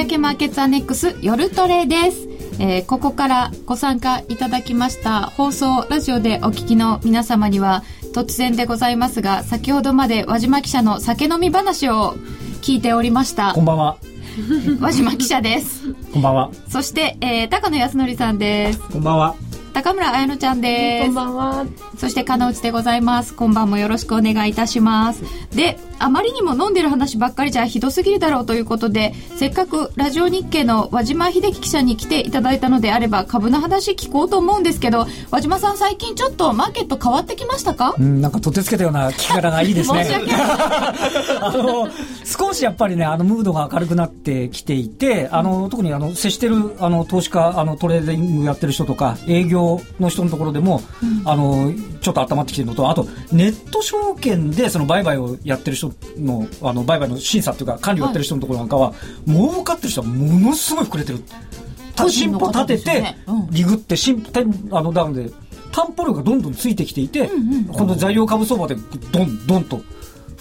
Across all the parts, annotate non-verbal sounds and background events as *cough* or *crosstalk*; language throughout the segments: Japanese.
明けマーケッツアネックス夜トレです。えー、ここからご参加いただきました放送ラジオでお聞きの皆様には突然でございますが先ほどまで輪島記者の酒飲み話を聞いておりましたこんばんは輪島記者ですこんばんはそして、えー、高野康則さんですこんばんは高村彩乃ちゃんです。こんばんは。そして、かのうちでございます。今晩もよろしくお願いいたします。で、あまりにも飲んでる話ばっかりじゃひどすぎるだろうということで、せっかくラジオ日経の和島秀樹記者に来ていただいたのであれば、株の話聞こうと思うんですけど、和島さん最近ちょっとマーケット変わってきましたか？うん、なんか取ってつけたような聞き方がいいですね。*laughs* 申し訳ない。*laughs* あの、少しやっぱりね、あの、ムードが明るくなってきていて、あの、特にあの、接してる、あの、投資家、あの、トレーディングやってる人とか、営業の人のところでも、うん、あの、ちょっと温まってきてるのと、あと、ネット証券でその売買をやってる人の、あの、売買の審査っていうか、管理をやってる人のところなんかは、儲かってる人はものすごい膨れてる。進歩立てて、リグって、進歩、あの、ダウンで、担保量がどんどんついてきていて、うんうん、この材料株相場でどんどんと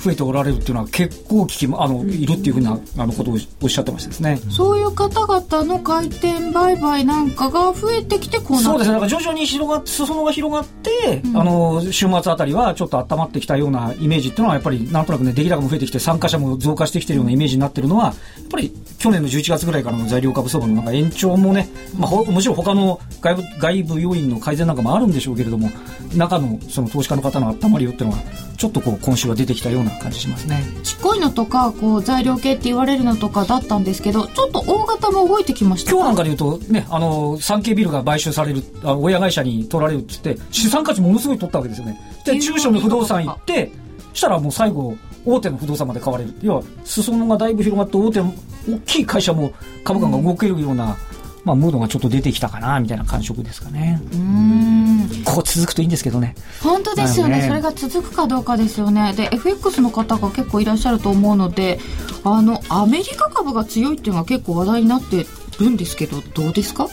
増えておられるっていうのは結構聞きあのいるっていうふうなあのことをおっしゃってましたですね。そういう方々の回転売買なんかが増えてきてこうなそうですね。だから徐々に広がって裾野が広がって、うん、あの週末あたりはちょっと温まってきたようなイメージっていうのはやっぱりなんとなくね出来高も増えてきて参加者も増加してきてるようなイメージになってるのはやっぱり去年の11月ぐらいからの材料株相場のなんか延長もね、まあ、もちろん他の外部外部要因の改善なんかもあるんでしょうけれども中のその投資家の方の温まりよっていうのはちょっとこう今週は出てきたような感じしますね。ちっこいのとかこう材料系って言われるのとかだったんですけどちょっと大型も動いてきました今日なんかで言うとねあの産経ビルが買収されるあの親会社に取られるっつって資産価値ものすごい取ったわけですよね。で中小の不動産行ってしたらもう最後大手の不動産まで買われる。要は裾野がだいぶ広がって大手の大きい会社も株価が動けるような、まあ、ムードがちょっと出てきたかなみたいな感触ですかね。うん。こう続くといいんですけどね。本当ですよね、ね、それが続くかどうかですよね。で FX の方が結構いらっしゃると思うのであのアメリカ株が強いっていうのが結構話題になってるんですけどどうですか？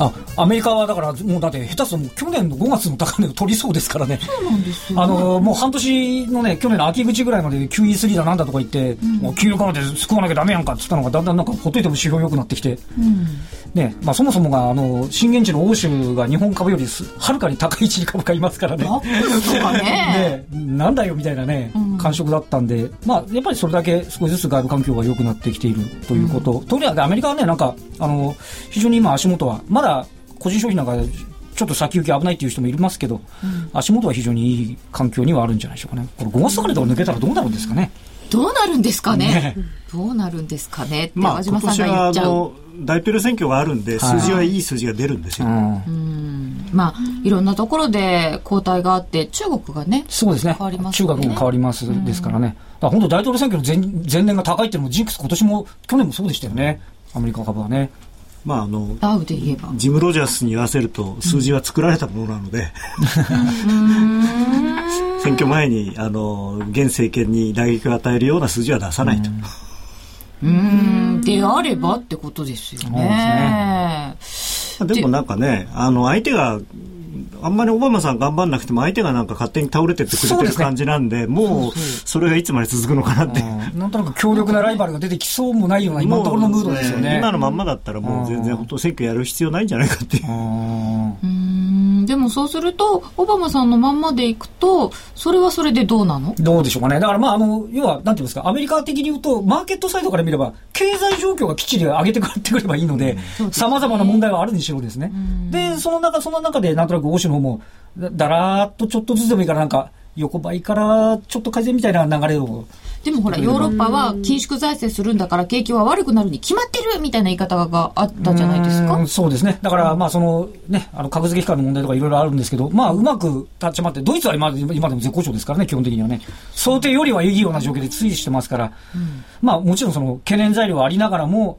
あアメリカはだからもうだって下手すると去年の5月の高値を取りそうですからね。そうなんですあのもう半年のね去年の秋口ぐらいまで QE3 だなんだとか言って、うん、もう給料で救わなきゃダメやんかっつったのがだんだんなんかほっといても指標良くなってきて、うん、ねまあ、そもそもがあの震源地の欧州が日本株よりはるかに高い位置に株価いますからね。ね。*laughs* ねなんだよみたいなね、うん、感触だったんで、まあ、やっぱりそれだけ少しずつ外部環境が良くなってきているということ、とりあえずアメリカはねなんかあの非常に今足元はまだ個人消費なんかちょっと先行き危ないっていう人もいますけど、うん、足元は非常にいい環境にはあるんじゃないでしょうかね。これ5月とかで抜けたらどうなるんですかね？どうなるんですかね？ねどうなるんですかねって、まあ、今年はあの大統領選挙があるんで、数字はいい数字が出るんですよ。うんまあ、いろんなところで交代があって、中国がね、そうですね。変わります、ね、中国も変わりますですからね。だから本当大統領選挙の前前年が高いっていうのもジンクス今年も、去年もそうでしたよね。アメリカ株はね。まああのジム・ロジャースに言わせると数字は作られたものなので、*laughs* 選挙前にあの現政権に打撃を与えるような数字は出さないと。うん。であればってことですよね。でもなんかね、あの相手があんまりオバマさん頑張んなくても相手がなんか勝手に倒れてってくれてる感じなんで、もうそれがいつまで続くのかなって。なんとなく強力なライバルが出てきそうもないような今のところのムードですよね。今のまんまだったらもう全然本当選挙やる必要ないんじゃないかっていう。うんでもそうすると、オバマさんのまんまでいくと、それはそれでどうなの？どうでしょうかね。だからまあ、あの、要は、なんていうんですか、アメリカ的に言うと、マーケットサイドから見れば、経済状況がきっちり上げてくってくればいいので、さまざまな問題はあるにしろですね。で、その中、その中で、なんとなく欧州の方も、だらーっとちょっとずつでもいいからなんか、横ばいからちょっと改善みたいな流れを。でもほら、ヨーロッパは緊縮財政するんだから景気は悪くなるに決まってるみたいな言い方があったじゃないですか。そうですね。だから、まあそのね、あの、格付け機関の問題とかいろいろあるんですけど、まあうまく立ち回って、ドイツは今今でも絶好調ですからね、基本的にはね。想定よりはいいような状況で推移してますから、うん、まあもちろんその懸念材料はありながらも、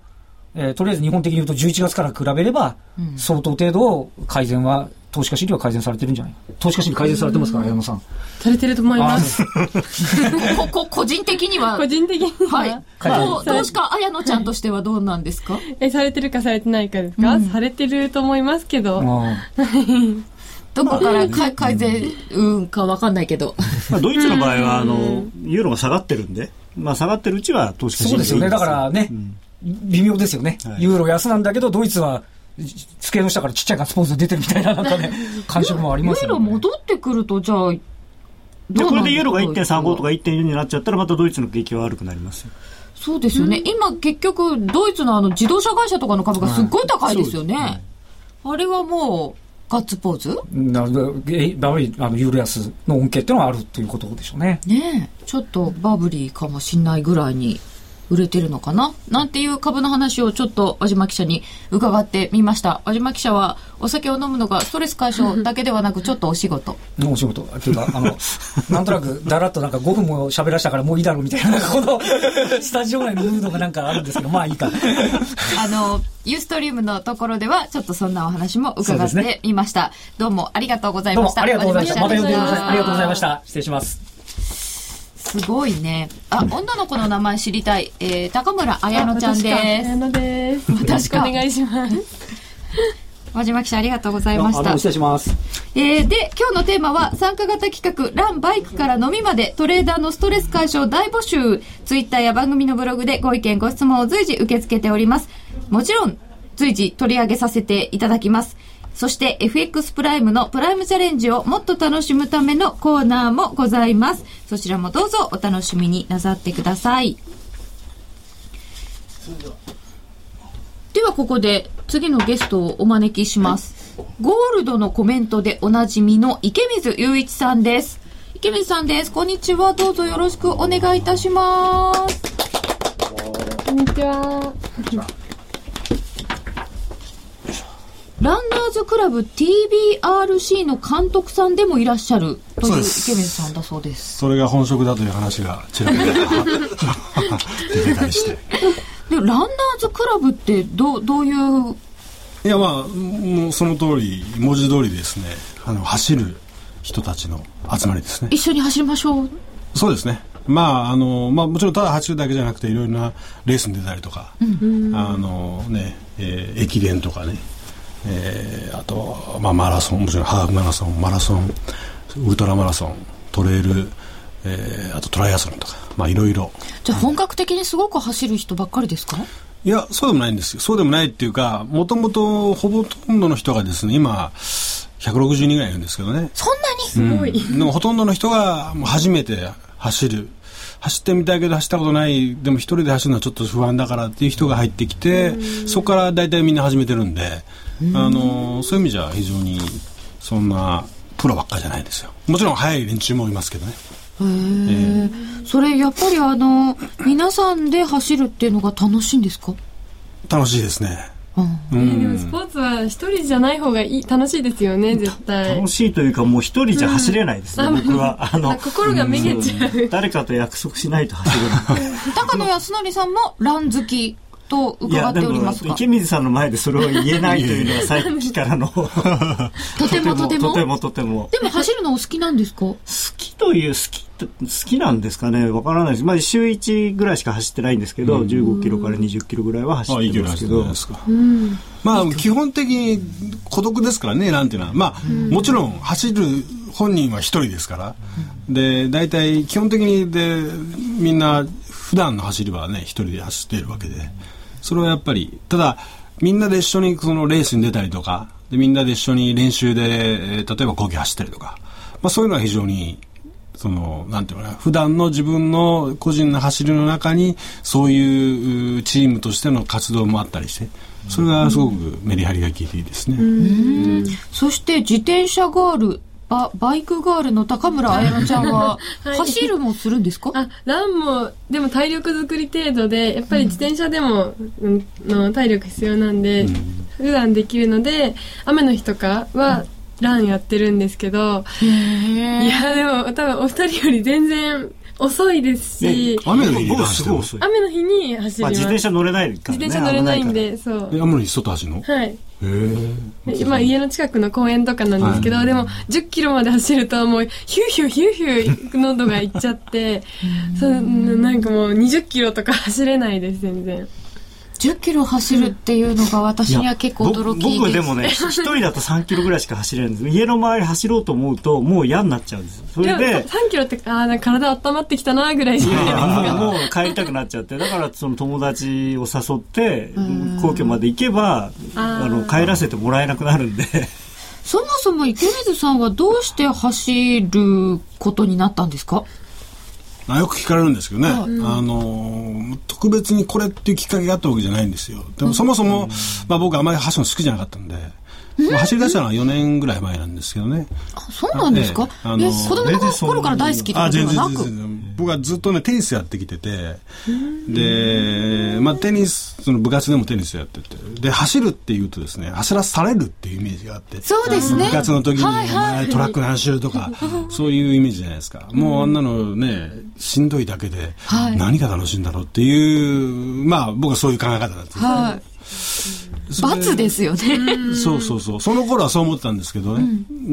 えー、とりあえず日本的に言うと11月から比べれば、相当程度改善は投資家心理は改善されてるんじゃない？投資家心理改善されてますか、矢野さん。されてると思います。*laughs* ここ個人的には？個人的には。はい。投資家綾乃ちゃんとしてはどうなんですか、え、されてるかされてないかですか、うん、されてると思いますけど。どこからか改善、うんかわかんないけど。まあ、ドイツの場合は、あの、ユーロが下がってるんで、まあ、下がってるうちは投資家心理そうですよね。だからね、うん微妙ですよね。はいユーロ安なんだけど、ドイツは、机の下からちっちゃいガッツポーズ出てるみたいな、なんかね、*laughs* 感触もありますよね。ユーロ戻ってくると、じゃあ、でこれでユーロが1.35とか1.4になっちゃったらまたドイツの景気は悪くなりますよ。そうですよね。今結局、ドイツのあの自動車会社とかの株がすっごい高いですよね。はいそうですあれはもう、ガッツポーズ？なえやっぱりあのユーロ安の恩恵っていうのはあるということでしょうね。ねえ、ちょっとバブリーかもしんないぐらいに売れてるのかな？なんていう株の話をちょっと和島記者に伺ってみました。和島記者はお酒を飲むのがストレス解消だけではなくちょっとお仕事。のお仕事。っていうか、あの、なんとなく、だらっとなんか5分も喋らしたからもういいだろうみたいな、この、スタジオ内のムードがなんかあるんですけど、まあいいか。*laughs* あの、ユーストリームのところではちょっとそんなお話も伺ってみました。どうもありがとうございどうもました。ありがとうございました。また呼んでください。ありがとうございましした。失礼します。すごいね。あ、女の子の名前知りたい。えー、高村彩乃ちゃんです。綾乃です。私かよろしくお願いします。*laughs* 和島記者ありがとうございました。失礼します。えーで、今日のテーマは参加型企画、ランバイクから飲みまでトレーダーのストレス解消大募集。ツイッターや番組のブログでご意見ご質問を随時受け付けております。もちろん、随時取り上げさせていただきます。そして FX プライムのプライムチャレンジをもっと楽しむためのコーナーもございます。そちらもどうぞお楽しみになさってください。ではここで次のゲストをお招きします。ゴールドのコメントでおなじみの池水雄一さんです。池水さんです。こんにちは。どうぞよろしくお願いいたします。こんにちは。ランナーズクラブ TBRC の監督さんでもいらっしゃるという池そうです水さんだそうです。それが本職だという話がちらほら出てたりして。で、ランナーズクラブってどう、どういう、いやまあ、もうその通り、文字通りですね、あの、走る人たちの集まりですね。一緒に走りましょう？そうですね。まあ、あの、まあもちろんただ走るだけじゃなくて、いろいろなレースに出たりとか、あのね、えー駅伝とかね、えーあと、まあマラソン、もちろんハーフマラソン、マラソン、ウルトラマラソン、トレイル、えーあとトライアスロンとか、まあいろいろ。じゃあ本格的にすごく走る人ばっかりですか？いや、そうでもないんですよ。そうでもないっていうか、もともとほぼとんどの人がですね、今、160人ぐらいいるんですけどね。そんなにすごい。でもほとんどの人がもう初めて走る。走ってみたいけど走ったことない、でも一人で走るのはちょっと不安だからっていう人が入ってきて、そこから大体みんな始めてるんで、あの、そういう意味じゃ非常に、そんな、プロばっかじゃないですよ。もちろん速い連中もいますけどね。へえ。それやっぱりあの、皆さんで走るっていうのが楽しいんですか？楽しいですね。うん。うえーでもんスポーツは一人じゃない方がいい楽しいですよね絶対。楽しいというかもう一人じゃ走れないですね、僕は。*laughs* あの、心がめげちゃう。誰かと約束しないと走れない。*laughs* 高野康則さんもラン好きといや、伺っでもております、が。池水さんの前でそれを言えないというのはさっき *laughs* からの、と *laughs* とてもとても？とてもとても。でも走るのお好きなんですか？好きという、好きと、好きなんですかね？わからないです。まあ、週1ぐらいしか走ってないんですけど、15キロから20キロぐらいは走ってますけど走ってるじゃないで。すか。まあ、基本的に孤独ですからね、なんていうのは。まあ、もちろん走る本人は一人ですから。で、大体基本的にで、みんな普段の走りはね、一人で走っているわけで。それはやっぱり、ただ、みんなで一緒にそのレースに出たりとか、でみんなで一緒に練習で、例えば講義走ったりとか、まあそういうのは非常にその、なんていうかな、普段の自分の個人の走りの中に、そういうチームとしての活動もあったりして、それがすごくメリハリが効いていいですね。そして自転車ガール、ババイクガールの高村彩乃ちゃんは、はい。走るもするんですか？あランもでも体力作り程度でやっぱり自転車でも、うんの体力必要なんで、普段できるので雨の日とかはランやってるんですけど、いやでも多分お二人より全然遅いですし、雨の日に僕走い遅い。雨の日に走ります、自転車乗れないからね。自転車乗れないん危でそう。え雨の日外走るの？へはいえ。でまあ、家の近くの公園とかなんですけど、はい。でも10キロまで走るともうヒューヒューヒューヒュー喉がいっちゃって *laughs* そうなんかもう20キロとか走れないです全然10キロ走るっていうのが私には結構驚きです。僕でもね、*laughs* 一人だと3キロぐらいしか走れないんです。家の周り走ろうと思うと、もう嫌になっちゃうんです。それで、3キロって、ああ、体温まってきたな、ぐらいに。*laughs* もう帰りたくなっちゃって、だからその友達を誘って、皇居まで行けば、あの、帰らせてもらえなくなるんで。そもそも池水さんはどうして走ることになったんですか？あよく聞かれるんですけどね、あの特別にこれっていうきっかけがあったわけじゃないんですよ。でもそもそも、まあ、僕あまり走るの好きじゃなかったんで、まあ走り出したのは4年ぐらい前なんですけどね。あそうなんですか、ええ。あのえ子供の頃から大好きとかではなく？僕はずっとねテニスやってきてて。で、まあ、テニスその部活でもテニスやってて。で走るっていうとですね走らされるっていうイメージがあって。そうですね。部活の時に、はいはい。トラック何周とか *laughs* そういうイメージじゃないですか。もうあんなのねしんどいだけではい。何が楽しいんだろうっていうまあ僕はそういう考え方なんですよ。はい罰ですよねそうそうそう。その頃はそう思ってたんですけどね。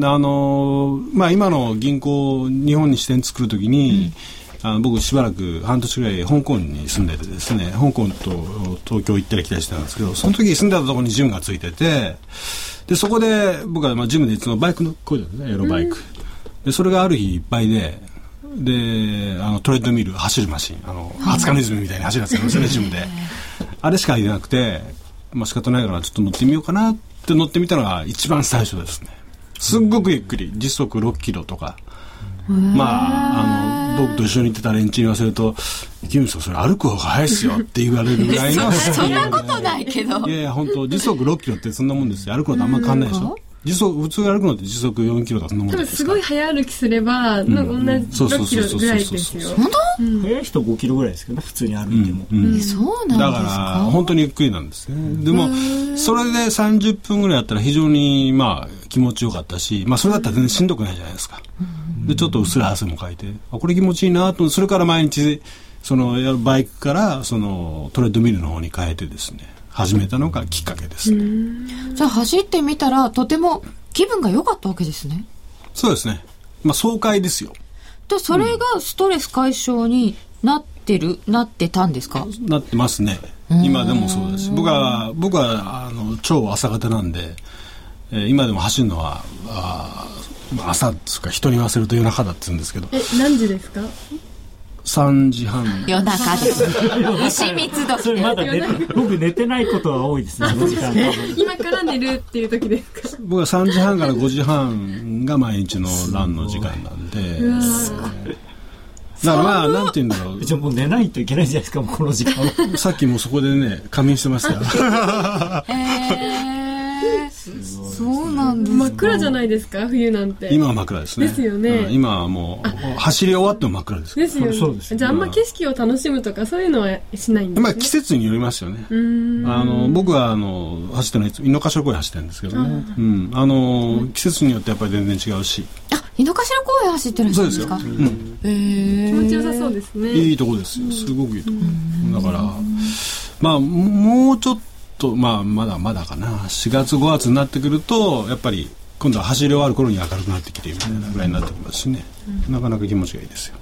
あのー、まあ今の銀行、日本に支店作るときに、あの僕しばらく半年ぐらい香港に住んでてですね、香港と東京行ったり来たりしてたんですけど、その時住んでたところにジムがついてて、で、そこで僕はまあジムでいつもバイクのこういうのね、エロバイク。で、それがある日いっぱいで、で、あのトレッドミル、走るマシン、あの、20日ネズミみたいに走るやつがあるんですよね、ジムで。*laughs* あれしか入れなくて、まあ仕方ないからちょっと乗ってみようかなって乗ってみたのが一番最初ですね。すっごくゆっくり、時速6キロとか。まあ、あの、僕と一緒に行ってた連中に言わせると、池水さんそれ歩く方が早いっすよって言われるぐらいの。*laughs* そんなことないけどいやいや、本当時速6キロってそんなもんですよ。歩くのとあんま変わんないでしょ。時速、普通歩くのって時速4キロとかそんなもん多分ですからすごい早歩きすれば、なんか同じ6キロぐらいですよ。本早い人5キロぐらいですけどね、普通に歩いても。うん。当そうなんだですか？らか本当にゆっくりなんですね。でもそれで30分ぐらいやったら非常にまあ気持ちよかったし、まあ、それだったら全然しんどくないじゃないですか。でちょっとうっすら汗もかいてあこれ気持ちいいなと。それから毎日そのバイクからそのトレッドミルの方に変えてですね始めたのがきっかけですね。じゃあ走ってみたらとても気分が良かったわけですね。そうですね。まあ爽快ですよ。でそれがストレス解消になってる、なってたんですか？なってますね。今でもそうです。僕は僕はあの超朝方なんで、えー今でも走るのはああ朝つうか人に言わせると夜中だって言うんですけど。え、何時ですか？3時半。夜中です。牛密度それまだ寝て、僕寝てないことが多いですね、時間。今から寝るっていう時ですか？僕は3時半から5時半が毎日のランの時間なんで。だからまあなんて言うんだろじゃあもう寝ないといけないじゃないですか、もうこの時間。は。うさっきもそこでね仮眠してましたよ。へ *laughs* えそうなん。です真っ暗じゃないですか冬なんて。今は真っ暗ですね。ですよね。うん。今はもう走り終わっても真っ暗です。ですよね。そうですよじゃああんま景色を楽しむとかそういうのはしないんですね。まあ季節によりますよね。あの僕はあの走ってるのはい井の頭公園走ってるんですけどね、うん、あの季節によってやっぱり全然違うし。あ井の頭公園走ってるんですか？そうですよ。うん。へえ気持ちよさそうですね。いいとこですよ。すごくいいとこ。だからまあもうちょっとまあまだまだかな。4月5月になってくるとやっぱり今度は走り終わる頃に明るくなってきてみたいなぐらいになってきますしね、なかなか気持ちがいいですよ。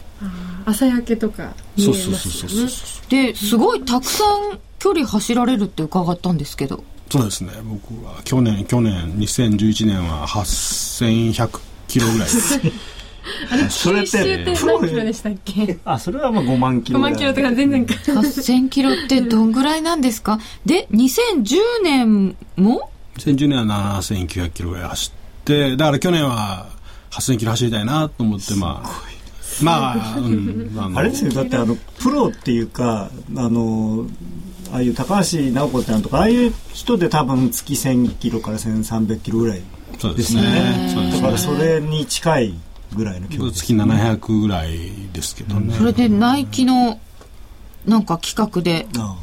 朝焼けとか見えそうますよそうそうそうね。そう。ですごいたくさん距離走られるって伺ったんですけど。そうですね。僕は去年去年2011年は8100キロぐらいです *laughs* *laughs* それって九州って何キロでしたっけ？あ、それはまあ5万キロ5ぐらい。万キロとか全然か。8000キロってどんぐらいなんですか？で2010年も？2010年は7900キロぐらい走ってだから去年は8000キロ走りたいなと思ってまあ。まあ、うん、あの。あれですよ、だってあの、プロっていうか、あの、ああいう高橋直子ちゃんとか、ああいう人で多分月1000キロから1300キロぐらいそうでですね。ね。そうですだからそれに近いぐらいの距離です月700ぐらいですけどね、それでナイキのなんか企画で。あ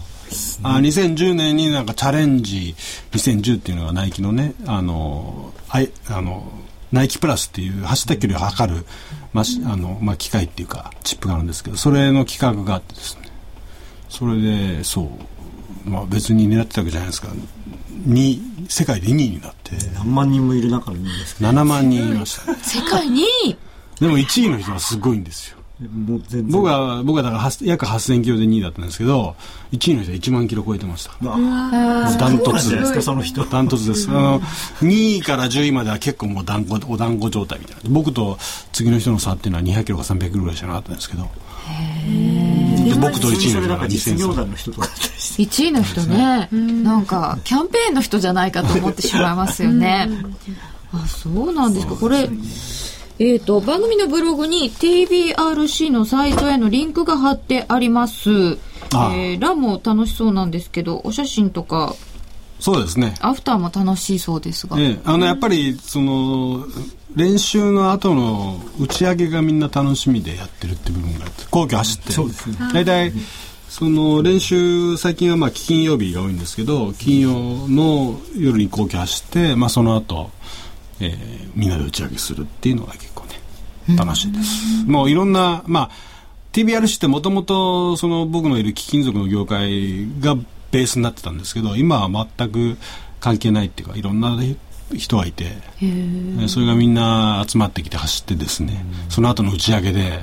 あ2010年になんかチャレンジ2010っていうのがナイキのねあのあいあのナイキプラスっていう走った距離を測る、ましあのまあ、機械っていうかチップがあるんですけどそれの企画があってですね。それでそう、まあ、別に狙ってたわけじゃないですかに世界で2位になって。あ何万人もいる中の人ですけ7万人いました。ね世界にでも1位の人はすごいんですよ。僕は、僕はだから8約8000キロで2位だったんですけど、1位の人は1万キロ超えてました。ダントツで。すかその人。ダントツです。あの、2位から10位までは結構もう団子、お団子状態みたいな。僕と次の人の差っていうのは200キロか300キロぐらいしかなかったんですけど。で僕と1位その人がれなんか実業2000団の人とかだったりして1位の人ね、なんかキャンペーンの人じゃないかと思ってしまいますよね。あ、そうなんですか。これ、えっ、と、番組のブログに TBRC のサイトへのリンクが貼ってあります。ああえー、ランも楽しそうなんですけど、お写真とか、そうですね。アフターも楽しそうですが。ええ、あのやっぱりその練習の後の打ち上げがみんな楽しみでやってるって部分があって皇居走ってそうですね。大体その練習最近はまあ金曜日が多いんですけど金曜の夜に皇居走って、まあ、その後、えーみんなで打ち上げするっていうのが結構ね楽しいです、もういろんなまあ TBRC ってもともとその僕のいる貴金属の業界がベースになってたんですけど今は全く関係ないっていうかいろんな人がいてえそれがみんな集まってきて走ってですねその後の打ち上げで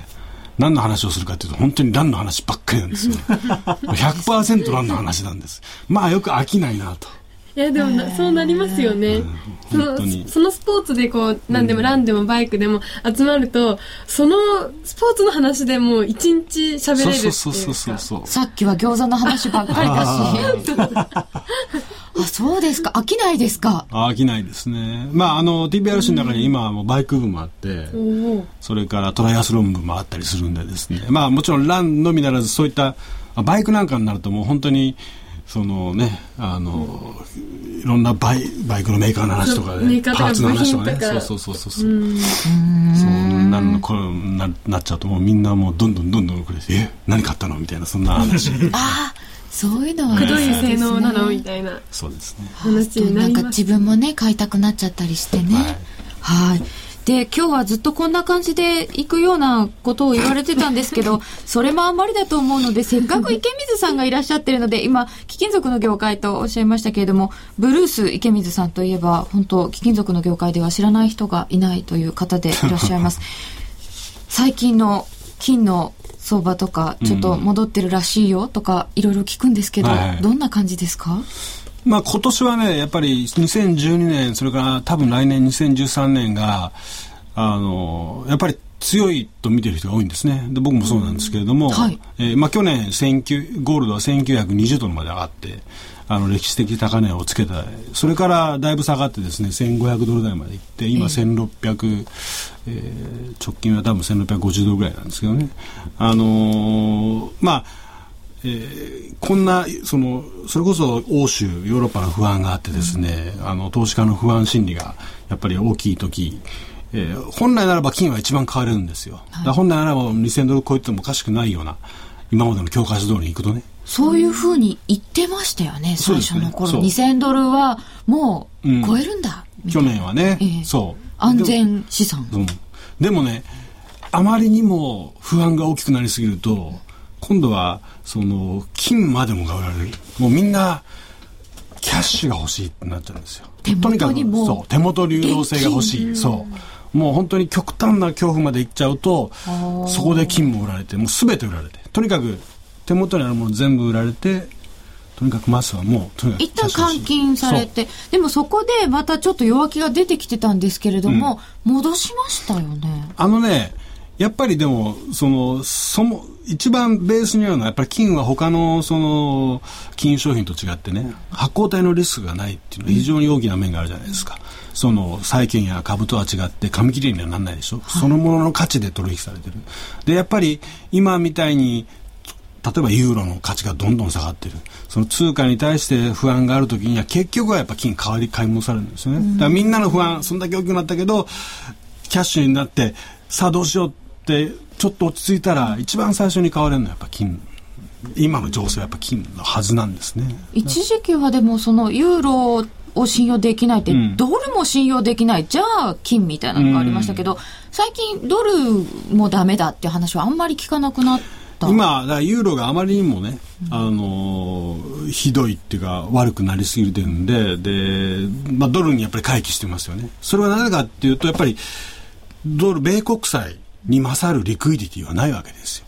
何の話をするかというと本当にランの話ばっかりなんですよ。*laughs* 100%ランの話なんです。まあよく飽きないなといやでもなそうなりますよね、その本当に。そのスポーツでこう何でもランでもバイクでも集まるとそのスポーツの話でもう一日喋れるっていうか。そうそうそうそうそう。さっきは餃子の話ばっかりだし。あ、そうですか。飽きないですか。飽きないですね。まああの TBRC の中に今はもうバイク部もあっておおそれからトライアスロン部もあったりするんでですね。まあもちろんランのみならずそういったあバイクなんかになるともう本当にそのねあの、いろんなバイバイクのメーカーの話とかで、メーカーとかパーツの話とかね。そうそうそうそうそう。そうなるのこうななっちゃうともうみんなもうどんどんどんどん遅れてえ何買ったの？みたいなそんな話。*laughs* ああ、そういうのは。どういう性能なのみたいなそうですね話にななんか自分もね、買いたくなっちゃったりしてね。はい。で、今日はずっとこんな感じで行くようなことを言われてたんですけど、*laughs* それもあんまりだと思うので、せっかく池水さんがいらっしゃってるので、今、貴金属の業界とおっしゃいましたけれども、ブルース池水さんといえば、本当貴金属の業界では知らない人がいないという方でいらっしゃいます。*laughs* 最近の金の相場とか、ちょっと戻ってるらしいよとか、いろいろ聞くんですけど、はいはいどんな感じですか？まあ今年はね、やっぱり2012年、それから多分来年2013年が、あの、やっぱり強いと見てる人が多いんですね。で僕もそうなんですけれども、はいえーまあ去年19ゴールドは1920ドルまで上がって、あの歴史的高値をつけた。それからだいぶ下がってですね、1500ドル台まで行って、今1600、えー直近は多分1650ドルぐらいなんですけどね。あのーまあ、えーこんなそのそれこそ欧州ヨーロッパの不安があってですね、あの投資家の不安心理がやっぱり大きい時、えー本来ならば金は一番買われるんですよ、だから本来ならば2000ドル超えてもおかしくないような今までの教科書通りに行くとね。そういうふうに言ってましたよね、最初の頃。そう。2000ドルはもううん超えるんだ。みた去年はね、ええ。そう。安全資産。うん。でもねあまりにも不安が大きくなりすぎると今度はその金までもが売られる。もうみんなキャッシュが欲しいってなっちゃうんですよ。とにかくそう。手元流動性が欲しい。そう。もう本当に極端な恐怖までいっちゃうとそこで金も売られてもう全て売られて。とにかく手元にあるもの全部売られてとにかくマスはもうとにかく一旦換金されて、でもそこでまたちょっと弱気が出てきてたんですけれども、戻しましたよね。あのね、やっぱりでも、その、そも、一番ベースにあるのは、やっぱり金は他の、その、金融商品と違ってね、発行体のリスクがないっていうのは非常に大きな面があるじゃないですか。その、債券や株とは違って紙切れにはならないでしょ。そのものの価値で取引されてる。で、やっぱり今みたいに、例えばユーロの価値がどんどん下がってる。その通貨に対して不安があるときには結局はやっぱ金代わり買い戻されるんですよね。だからみんなの不安、そんだけ大きくなったけど、キャッシュになって、さあどうしようって、ちょっと落ち着いたら、一番最初に買われるのはやっぱ金。今の情勢はやっぱ金のはずなんですね。一時期はでもそのユーロを信用できないって、んドルも信用できない、じゃあ金みたいなのがありましたけど、最近ドルもダメだっていう話はあんまり聞かなくなった。今、ユーロがあまりにもね、あのーひどいっていうか悪くなりすぎてるんで、で、まあドルにやっぱり回帰してますよね。それはなぜかっていうと、やっぱりドル、米国債に勝るリクイディティはないわけですよ。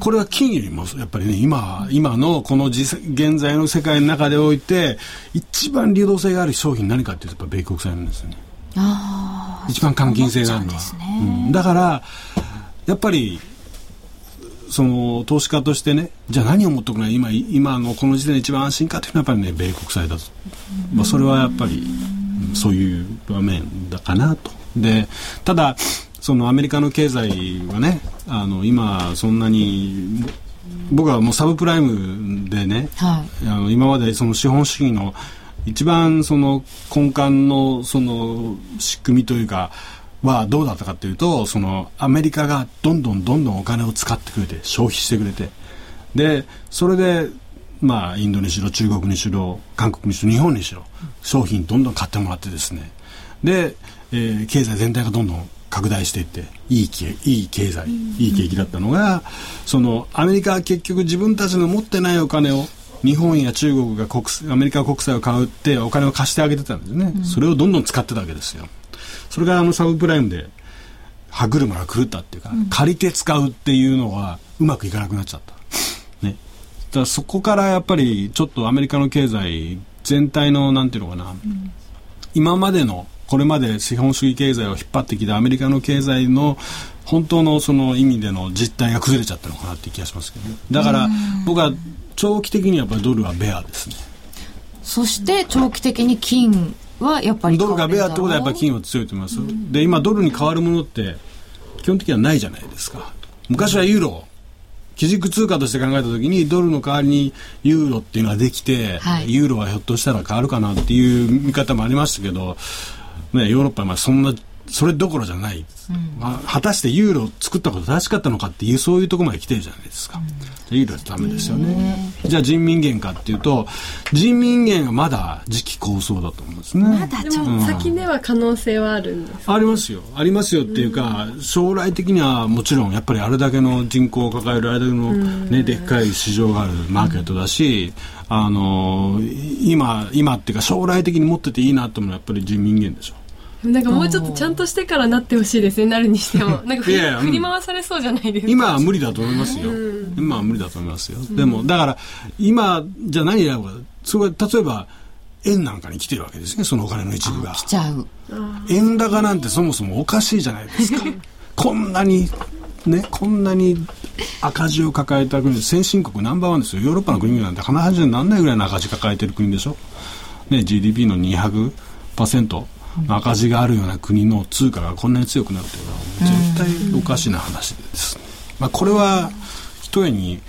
これは金よりもやっぱりね今今のこの現在の世界の中でおいて一番流動性がある商品何かっていうとやっぱ米国債なんですよね。一番換金性があるのは、ね。うん、だからやっぱりその投資家としてねじゃあ何を持っておくのが今今のこの時点で一番安心かというのはやっぱりね米国債だと、まあ、それはやっぱりそういう場面だかなと。でただそのアメリカの経済はねあの今そんなに僕はもうサブプライムでね、はい、あの今までその資本主義の一番その根幹のその仕組みというかはどうだったかというとそのアメリカがどんどんどんどんお金を使ってくれて消費してくれてでそれでまあインドにしろ中国にしろ韓国にしろ日本にしろ商品どんどん買ってもらってですね。で、えー、経済全体がどんどん拡大していっていいいい経済いい景気だったのがそのアメリカは結局自分たちの持ってないお金を日本や中国が国アメリカ国債を買うってお金を貸してあげてたんですね、うん、それをどんどん使ってたわけですよ。それがあのサブプライムで歯車が狂ったっていうか、うん、借りて使うっていうのはうまくいかなくなっちゃった。ね。だそこからやっぱりちょっとアメリカの経済全体のなんていうのかな、うん、今までのこれまで資本主義経済を引っ張ってきたアメリカの経済の本当のその意味での実態が崩れちゃったのかなって気がしますけど、ね、だから僕は長期的にやっぱりドルはベアですね。そして長期的に金はやっぱりドルがベアってことはやっぱり金は強いと思います、で今ドルに変わるものって基本的にはないじゃないですか。昔はユーロ。基軸通貨として考えた時にドルの代わりにユーロっていうのができて、はい、ユーロはひょっとしたら変わるかなっていう見方もありましたけどね、ヨーロッパはまあそんなそれどころじゃない、うん、まあ、果たしてユーロを作ったこと正しかったのかっていうそういうところまで来てるじゃないですか、うん、ユーロはダメですよね。じゃあ人民元かっていうと人民元がまだ時期構想だと思うんですね。まだでも先では可能性はあるんです、ありますよ。ありますよっていうか、うん、将来的にはもちろんやっぱりあれだけの人口を抱えるあれだけの、ね、でっかい市場があるマーケットだし、あの今今っていうか将来的に持ってていいなと思うのはやっぱり人民元でしょなんかもうちょっとちゃんとしてからなってほしいですね。なるにしても。なんか振り振り回されそうじゃないですか。今は無理だと思いますよ、うん、今は無理だと思いますよ、でもだから今じゃあ何やるか。それ例えば円なんかに来てるわけですね。そのお金の一部が。来ちゃう。円高なんてそもそもおかしいじゃないですか。こんなにねこんなに赤字を抱えた国先進国ナンバーワンですよ。ヨーロッパの国なんて鼻じになんないぐらいの赤字抱えてる国でしょ、ね、GDP の200%赤字があるような国の通貨がこんなに強くなるというのは絶対おかしな話です、まあ、これはひとえに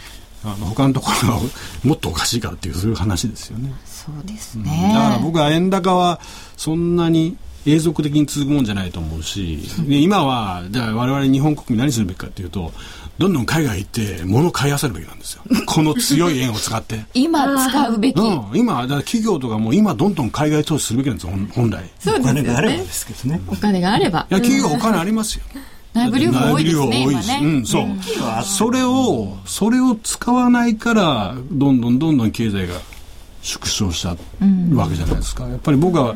あの他のところがもっとおかしいからっていうそういう話ですよね。そうですね、だから僕は円高はそんなに永続的に続くもんじゃないと思うし、今はじゃあ我々日本国民何するべきかというとどんどん海外行って物を買い漁るべきなんですよ。*laughs* この強い円を使って。今使うべき。うん、今、だ企業とかも今どんどん海外投資するべきなんですよ、本来。そうですね。お金があればですけどね。お金があれば。いや、企業お金ありますよ。内部留保多いですね、今ね。うん、そう。それを、それを使わないから、どんどんどんどん経済が縮小しちゃうわけじゃないですか。やっぱり僕は、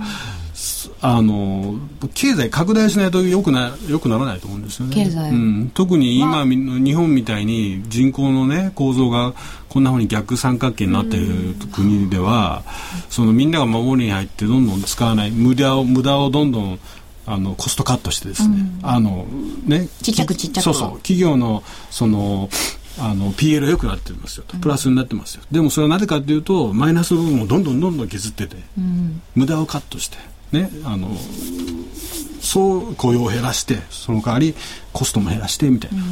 あの経済拡大しないとよくなよくならないと思うんですよね。経済、うん、特に今、日本みたいに人口のね構造がこんなふうに逆三角形になっている国では、そのみんなが守りに入ってどんどん使わない無駄を無駄をどんどんあのコストカットしてですね、うん、あのねちっちゃくちっちゃく。そうそう。企業のそのあの PL 良くなってますよプラスになってますよ、でもそれはなぜかというとマイナス部分をどんどんどんどん削ってて、うん、無駄をカットしてね、あのそう雇用を減らしてその代わりコストも減らしてみたいな、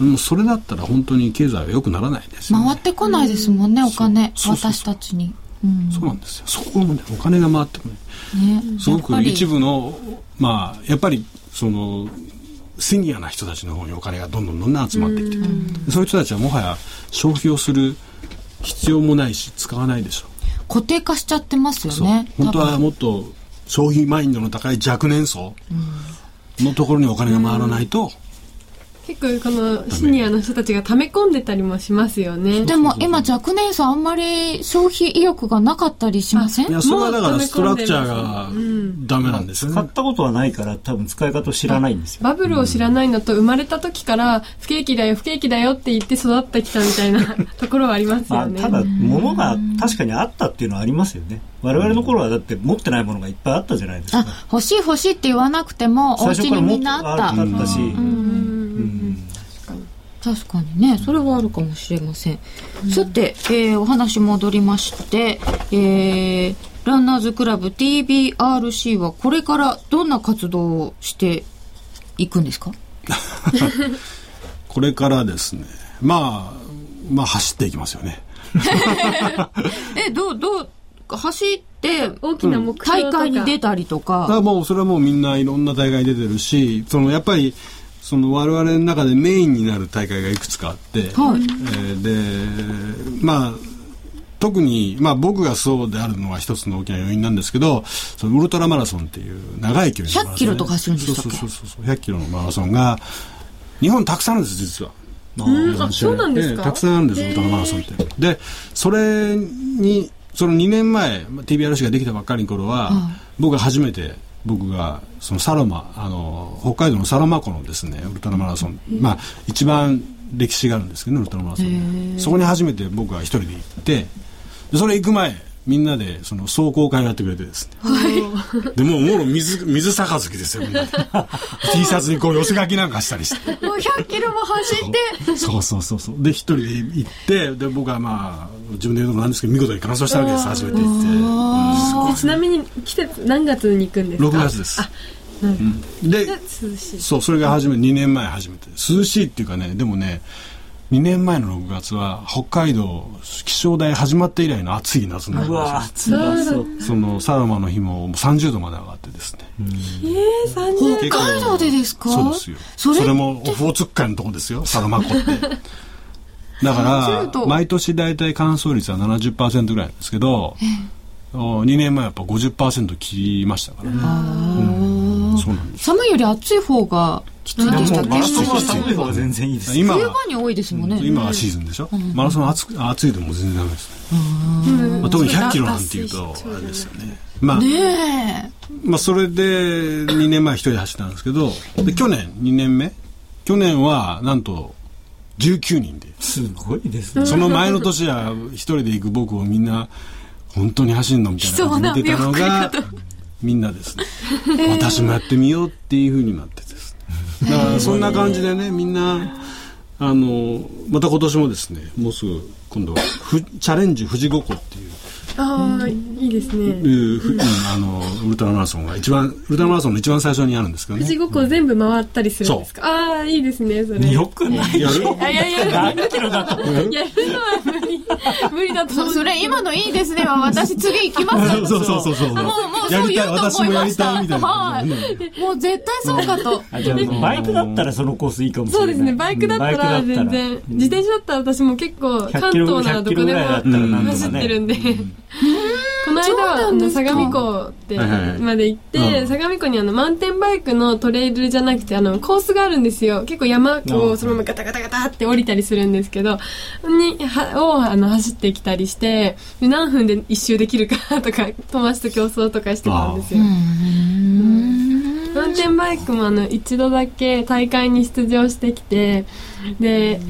うん、もうそれだったら本当に経済は良くならないですよ、ね、回ってこないですもんね、お金私たちに、うん、そうなんですよ。そこもねお金が回ってこない、ね、すごく一部のまあやっぱりそのシニアな人たちの方にお金がどんどんどんどん集まってきて、うん、そういう人たちはもはや消費をする必要もないし使わないでしょ。う固定化しちゃってますよね。本当はもっと消費マインドの高い若年層のところにお金が回らないと結構このシニアの人たちが溜め込んでたりもしますよね。でも今若年層あんまり消費意欲がなかったりしません？いや、それはだからストラクチャーがダメなんですよね。買ったことはないから多分使い方を知らないんですよ。バブルを知らないのと生まれた時から不景気だよ不景気だよって言って育ってきたみたいな *laughs* ところはありますよね。まあただ、物が確かにあったっていうのはありますよね。我々の頃はだって持ってないものがいっぱいあったじゃないですか。あ、欲しい欲しいって言わなくても、お家にみんなあった。とあったし、確かにね、それはあるかもしれません。さて、えーお話戻りまして、えーランナーズクラブ TBRC はこれからどんな活動をしていくんですか？*laughs* これからですね、まあ、まあ走っていきますよね。*laughs* え、どう、どう、走って、大きな目標大会に出たりとか、あもうそれはもうみんないろんな大会に出てるし、そのやっぱり、その我々の中でメインになる大会がいくつかあって、はい。えーで、まあ、特に、まあ僕がそうであるのは一つの大きな要因なんですけど、そのウルトラマラソンっていう長い距離のマラソン。100キロとか走るんでしたっけ？そうそうそうそう、100キロのマラソンが、日本たくさんあるんです、実は。うん。あそうなんですか？ええたくさんあるんです、ウルトラマラソンって。で、それに、その2年前、まあ TBRC ができたばっかりの頃は、僕が初めて、僕が、そのサロマ、あの、北海道のサロマ湖のですね、ウルトラマラソン、まあ、一番歴史があるんですけどね、ウルトラマラソンで。そこに初めて僕は一人で行って、でそれ行く前、みんなで、その、壮行会をやってくれてですね。で、もう、もろ水、水杯ですよ、みんなで。*laughs* T シャツにこう、寄せ書きなんかしたりして。もう100キロも走って、そうそうそうそう。で、一人で行って、で、僕はまあ、自分で言うのもなんですけど、見事に完走したわけです、初めて行って。でちなみに季節何月に行くんですか6月です。うんで。そう、それが初め、2年前初めて。涼しいっていうかね、でもね、2年前の6月は、北海道気象台始まって以来の暑い夏になりまし。た。その、サロマの日も30度まで上がってですね。えー、30北海道でですか？そうですよ。それも、オホーツク海のとこですよ、サロマ湖って。だから30度、毎年大体乾燥率は70%ぐらいなんですけど、2年前はやっぱ50%切りましたからね。うんそうなんです。寒いより暑い方がきついでしたっけマラソンは寒い方が全然いいです。今は冬場に多いですもんね。今はシーズンでしょ、マラソンは暑く暑いともう全然ダメですね、まあ、特に100キロなんていうとあれですよね。まあ、ねまあそれで2年前一人で走ったんですけどで去年2年目去年はなんと19人で。すごいですね。その前の年は一人で行く僕をみんな本当に走るのみたいな感じで見てたのがみんなですね。私もやってみようっていうふうになってですねだからそんな感じでねみんなあのまた今年もですねもうすぐ今度はふチャレンジ富士五湖っていうああ、いいですね。いうふうんあのウルトラマラソンが一番ウルトラマラソンの一番最初にあるんですけどね富士五湖全部回ったりするんですか？ああ、いいですね、それ。よくないやるいやいやいや、何キロだと。やるのは無理。無理だと思それ今のいいですね。私次行きます。*laughs* そうそうそうそうもう、もうそう言うと思いました。たいみたいな、はい。もう絶対そうかと。あじゃあバイクだったらそのコースいいかもしれない。そうですね、バイクだったら全うん然。自転車だったら私も結構、100関東ならどこで100キロぐらいだったらなんとかねも走ってるんで。*laughs* この間は、あの、相模湖ってはいはいまで行って、うん。相模湖にあの、マウンテンバイクのトレイルじゃなくて、あの、コースがあるんですよ。結構山をそのままガタガタガタって降りたりするんですけど、に、は、を、あの、走ってきたりして、で何分で一周できるかとか、*laughs* 友達と競争とかしてたんですよ。マウンテンバイクもあの一度だけ大会に出場してきてで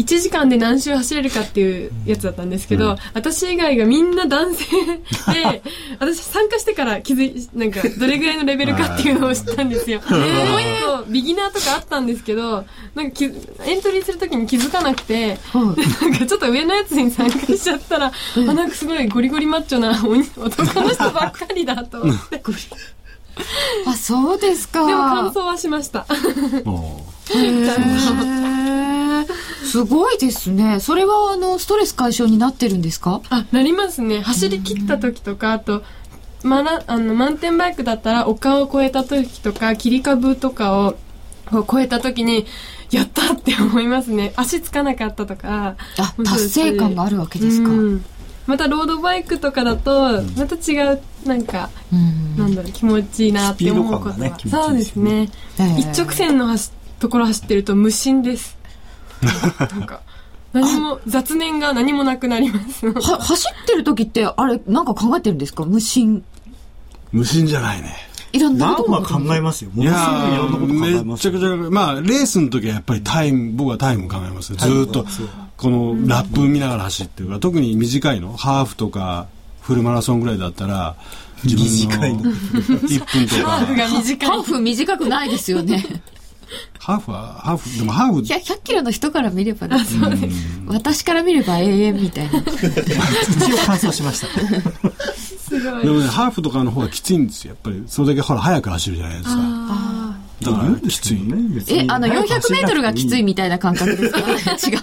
1時間で何周走れるかっていうやつだったんですけど、私以外がみんな男性で *laughs* 私参加してから気づいなんかどれぐらいのレベルかっていうのを知ったんですよ。*laughs* もう一個ビギナーとかあったんですけどなんかきエントリーするときに気づかなくて、なんかちょっと上のやつに参加しちゃったら、あなんかすごいゴリゴリマッチョな鬼男の人ばっかりだと思って。*laughs* あ、そうですか。でも完走はしました。もへーすごいですね。それは、あの、ストレス解消になってるんですか？あ、なりますね。走り切った時とか、あと、マラ、あの、マウンテンバイクだったら、丘を越えた時とか、切り株とかを、こう越えた時に、やったって思いますね。足つかなかったとか。あ、達成感があるわけですか。うんまたロードバイクとかだと、また違う、なんか、うんなんだろう、気持ちいいなって思うことは。ねねそうですね。へー一直線の走ところ走ってると無心です。なんか何も雑念が何もなくなります。*laughs* は走ってる時ってあれなんか考えてるんですか？無心。無心じゃないね。いろんなこと考えますよ。もいやのすごいいろんなこと考えーますめっちゃくちゃまあレースの時はやっぱりタイム僕はタイム考えますよ。ずーっとこのラップ見ながら走ってるから特に短いの。ハーフとかフルマラソンぐらいだったら自分の短いの。1分とハーフかが短い。ハーフ短くないですよねハーフはハーフでもハーフ。100, 100キロの人から見ればね私から見れば永遠みたいな。一応乾燥しました。すごい。でもねハーフとかの方がきついんですよ。やっぱりそれだけほら速く走るじゃないですか。だからきついね。別にえあの400メートルがきついい。みたいな感覚ですか？違う？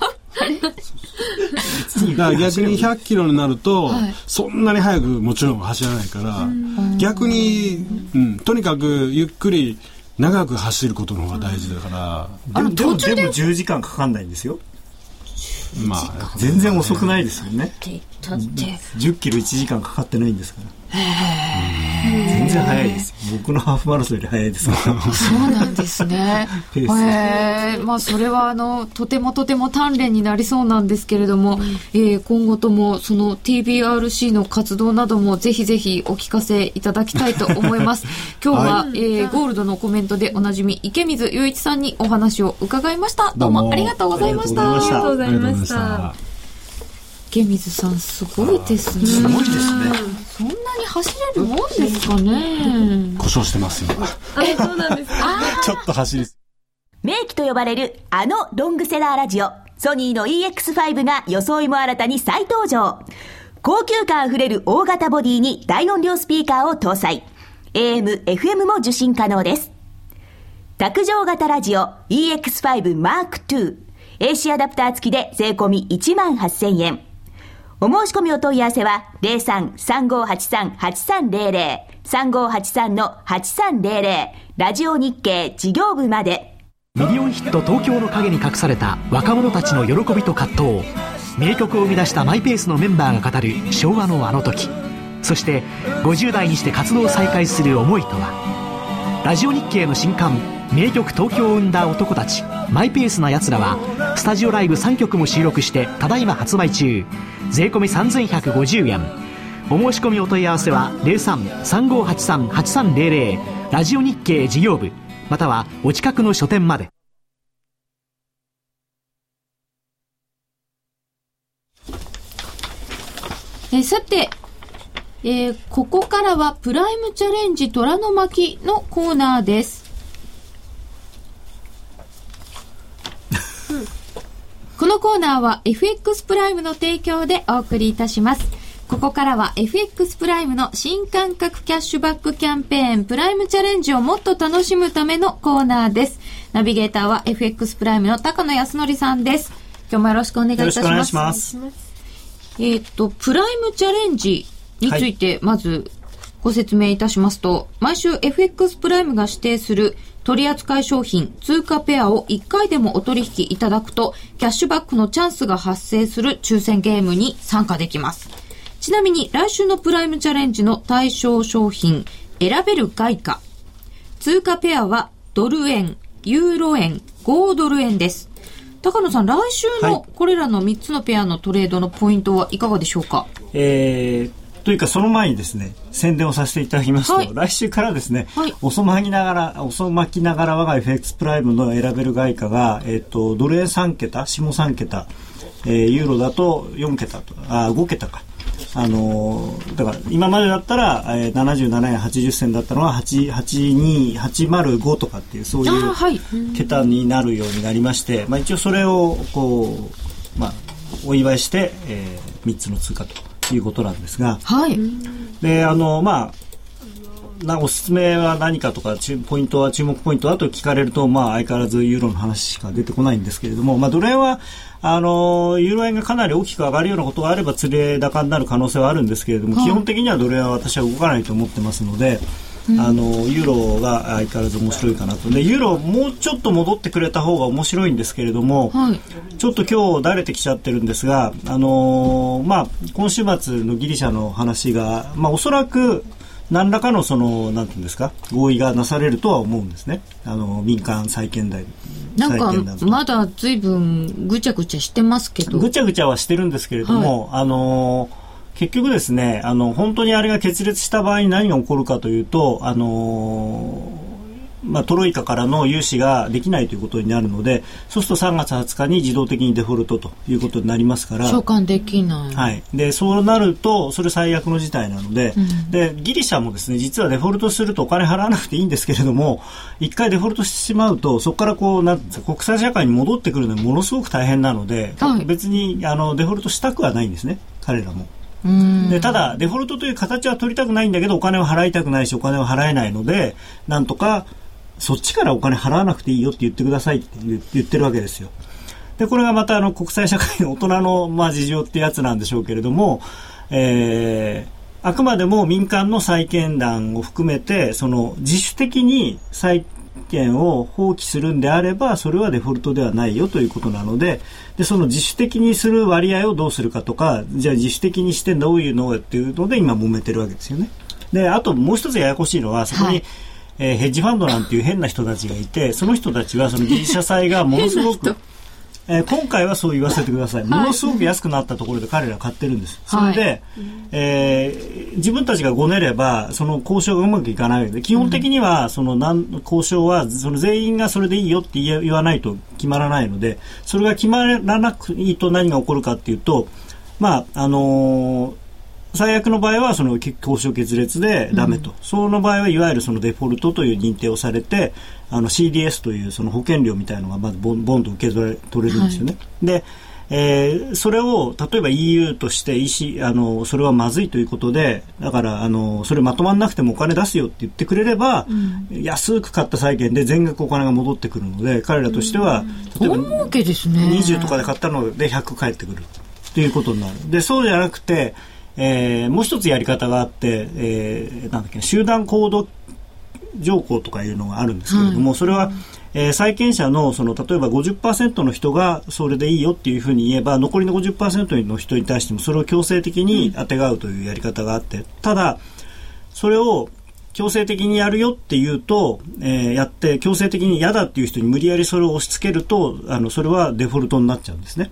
だから逆に100キロになると、はい。そんなに速くもちろん走らないから、逆に、うん、とにかくゆっくり長く走ることの方が大事だから、あのでも、途中で？でも10時間かかんないんですよ。まあ、全然遅くないですよね。って言ったって10キロ1時間かかってないんですから。全然早いです。僕のハーフマラソンより早いです。そうなんですね。*laughs* ペえーまあそれはあのとてもとても鍛錬になりそうなんですけれども、えー今後ともその TBRC の活動などもぜひぜひお聞かせいただきたいと思います。*laughs* 今日は、えーゴールドのコメントでおなじみ池水雄一さんにお話を伺いました。どうもありがとうございました。ありがとうございました池水さんすごいですね。すごいですね。そんなに走れるもんですかね。故障してますよ。あそうなんですか *laughs* ちょっと走りす名機と呼ばれるあのロングセラーラジオ、ソニーの EX5 が装いも新たに再登場。高級感あふれる大型ボディに大音量スピーカーを搭載。AM、FM も受信可能です。卓上型ラジオ EX5 Mark II。AC アダプター付きで税込み1万8000円。お申し込みお問い合わせは03-3583-8300 3583-8300ラジオ日経事業部まで。ミリオンヒット東京の陰に隠された若者たちの喜びと葛藤。名曲を生み出したマイペースのメンバーが語る昭和のあの時。そして50代にして活動を再開する思いとは。ラジオ日経の新刊名曲東京を生んだ男たち。マイペースな奴らはスタジオライブ3曲も収録してただいま発売中。税込み3150円。お申し込みお問い合わせは03-3583-8300ラジオ日経事業部。またはお近くの書店まで。えさて、えーここからはプライムチャレンジ虎の巻のコーナーです。このコーナーは FX プライムの提供でお送りいたします。ここからは FX プライムの新感覚キャッシュバックキャンペーンプライムチャレンジをもっと楽しむためのコーナーです。ナビゲーターは FX プライムの高野康則さんです。今日もよろしくお願いいたします。よろしくお願いします。えーっと、プライムチャレンジについて、まずご説明いたしますと、毎週 FX プライムが指定する取扱い商品、通貨ペアを1回でもお取引いただくと、キャッシュバックのチャンスが発生する抽選ゲームに参加できます。ちなみに来週のプライムチャレンジの対象商品、選べる外貨。通貨ペアはドル円、ユーロ円、5ドル円です。高野さん、来週はいのこれらの3つのペアのトレードのポイントはいかがでしょうか？えーというかその前にですね宣伝をさせていただきますと、はい。来週からですね、はい。遅まきながら遅まきながら我が FX プライムの選べる外貨が、えっとドル円3桁下3桁、えーユーロだと4桁とあ5桁か。あのーだから今までだったら、えー、77円80銭だったのは8 82805とかっていうそういう桁になるようになりまして、まあ、一応それをこう、まあ、お祝いして、え3つの通貨ということなんですがはい。であのまあなおすすめは何かとか注ポイントは注目ポイントはと聞かれると、まあ、相変わらずユーロの話しか出てこないんですけれども、まあ、ドル円はあのユーロ円がかなり大きく上がるようなことがあれば釣れ高になる可能性はあるんですけれども、基本的にはドル円は私は動かないと思ってますので。あのユーロが相変わらず面白いかなとでユーロもうちょっと戻ってくれた方が面白いんですけれども、はい。ちょっと今日だれてきちゃってるんですが、あのーまあ、今週末のギリシャの話が、まあ、おそらく何らかのその、なんていうんですか、合意がなされるとは思うんですね。あの、民間債権代。なんか、まだ随分ぐちゃぐちゃしてますけど。ぐちゃぐちゃはしてるんですけれども、はい、あの結局ですね、あの、本当にあれが決裂した場合に何が起こるかというと、あのまあ、トロイカからの融資ができないということになるのでそうすると3月20日に自動的にデフォルトということになりますから償還できない、はい、でそうなるとそれ最悪の事態なのでうん、でギリシャもですね実はデフォルトするとお金払わなくていいんですけれども1回デフォルトしてしまうとそこからこうなん国際社会に戻ってくるのにものすごく大変なので、はい、別にあのデフォルトしたくはないんですね彼らも。でただ、デフォルトという形は取りたくないんだけどお金を払いたくないしお金を払えないのでなんとかそっちからお金払わなくていいよって言ってくださいって言ってるわけですよ。で、これがまたあの国際社会の大人のまあ事情ってやつなんでしょうけれども、えー、あくまでも民間の債権団を含めて、その自主的に債権を放棄するんであれば、それはデフォルトではないよということなので、で、その自主的にする割合をどうするかとか、じゃあ自主的にしてどういうのっていうので今揉めてるわけですよね。で、あともう一つややこしいのは、そこに、はいえー、ヘッジファンドなんていう変な人たちがいて、その人たちはそのギリシャ債がものすごく、*laughs* えー、今回はそう言わせてください。ものすごく安くなったところで彼ら買ってるんです。それで、はい、えー、自分たちがごねれば、その交渉がうまくいかないので、基本的には、そのなん交渉は、その全員がそれでいいよって言わないと決まらないので、それが決まらなくいいと何が起こるかっていうと、まあ、あのー最悪の場合はその交渉決裂でダメと、うん、その場合はいわゆるそのデフォルトという認定をされてあの CDS というその保険料みたいなのがまずボンボンと受け取れ取れるんですよね。はい、でえー、それを例えば EU として意思あのそれはまずいということでだからあのそれまとまらなくてもお金出すよって言ってくれれば、うん、安く買った債券で全額お金が戻ってくるので彼らとしては、うん、例えば、ね、20とかで買ったので100返ってくるということになる。でそうじゃなくてえー、もう一つやり方があって、えー、なんだっけ集団行動条項とかいうのがあるんですけれども、はい、それは、えー、債権者のその例えば50%の人がそれでいいよっていうふうに言えば残りの50%の人に対してもそれを強制的にあてがうというやり方があってただそれを強制的にやるよっていうと、えー、やって強制的に嫌だっていう人に無理やりそれを押し付けるとあのそれはデフォルトになっちゃうんですね。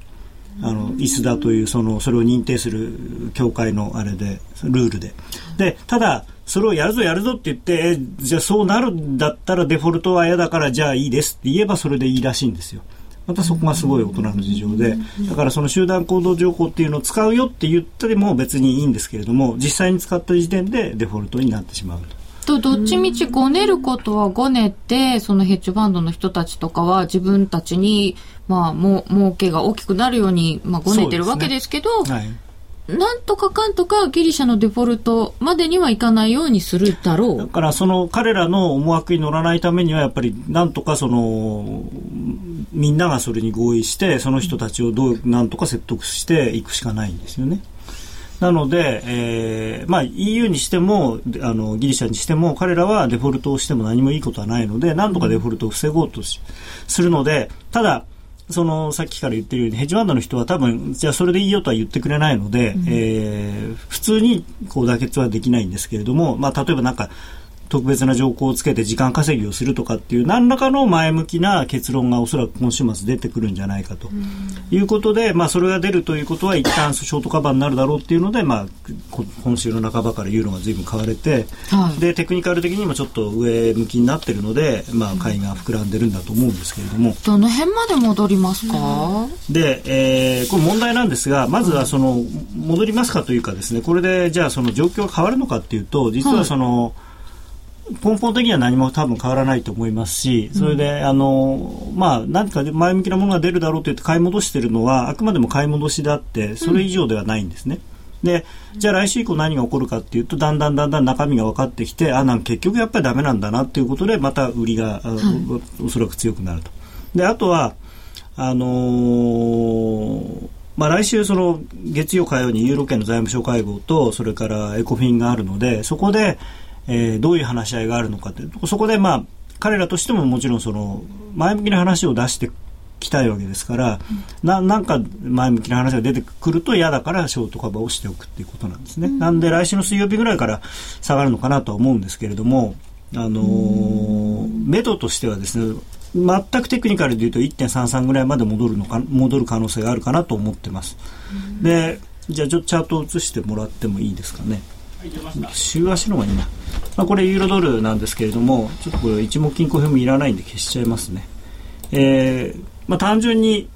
あのイスダというそのそれを認定する協会のあれでルールで。でただそれをやるぞやるぞって言ってじゃあそうなるんだったらデフォルトは嫌だからじゃあいいですって言えばそれでいいらしいんですよ。またそこがすごい大人の事情で。だからその集団行動情報っていうのを使うよって言ったりも別にいいんですけれども実際に使った時点でデフォルトになってしまうと。と、どっちみちごねることはごねて、そのヘッジファンドの人たちとかは自分たちに、まあ、もう、儲けが大きくなるように、まあ、ごねてるわけですけど、ねはい、なんとかかんとかギリシャのデフォルトまでにはいかないようにするだろう。だからその彼らの思惑に乗らないためにはやっぱりなんとかそのみんながそれに合意してその人たちをどうなんとか説得していくしかないんですよね。なので、えーまあ、EU にしてもあのギリシャにしても彼らはデフォルトをしても何もいいことはないので何とかデフォルトを防ごうとするのでただそのさっきから言ってるようにヘッジファンドの人は多分じゃあそれでいいよとは言ってくれないので、うん、えー、普通にこう妥結はできないんですけれども、まあ、例えばなんか特別な条項をつけて時間稼ぎをするとかっていう何らかの前向きな結論がおそらく今週末出てくるんじゃないかと。いうことで、まあ、それが出るということは一旦ショートカバーになるだろうっていうので、まあ、今週の半ばからユーロが随分買われて、はい、でテクニカル的にもちょっと上向きになってるので、まあ、買いが膨らんでるんだと思うんですけれども。どの辺まで戻りますか、で、えー、これ問題なんですがまずはその戻りますかというかですねこれでじゃあその状況が変わるのかっていうと実はその、はい根本的には何も多分変わらないと思いますし、それで、あの、まあ、何か前向きなものが出るだろうと言って買い戻しているのは、あくまでも買い戻しであって、それ以上ではないんですね。で、じゃあ来週以降何が起こるかっていうと、だんだんだんだん中身が分かってきて、あ、なん結局やっぱりダメなんだなっていうことで、また売りが、おそらく強くなると。で、あとは、あのーまあ、来週、その月曜、火曜にユーロ圏の財務省会合とそれからエコフィンがあるのでそこで、えー、どういう話し合いがあるのかってそこでまあ彼らとしてももちろんその前向きな話を出してききたいわけですから、ななんか前向きな話が出てくると嫌だからショートカバーをしておくっていうことなんですね。なんで来週の水曜日ぐらいから下がるのかなとは思うんですけれども、あのー目処としてはですね、全くテクニカルで言うと1.33ぐらいまで戻るのか戻る可能性があるかなと思ってます。で、じゃあちょっとチャートを映してもらってもいいですかね。週足の方がいいな。まあ、これユーロドルなんですけれども、ちょっとこれ一目金庫表もいらないんで消しちゃいますね。えー、まあ単純に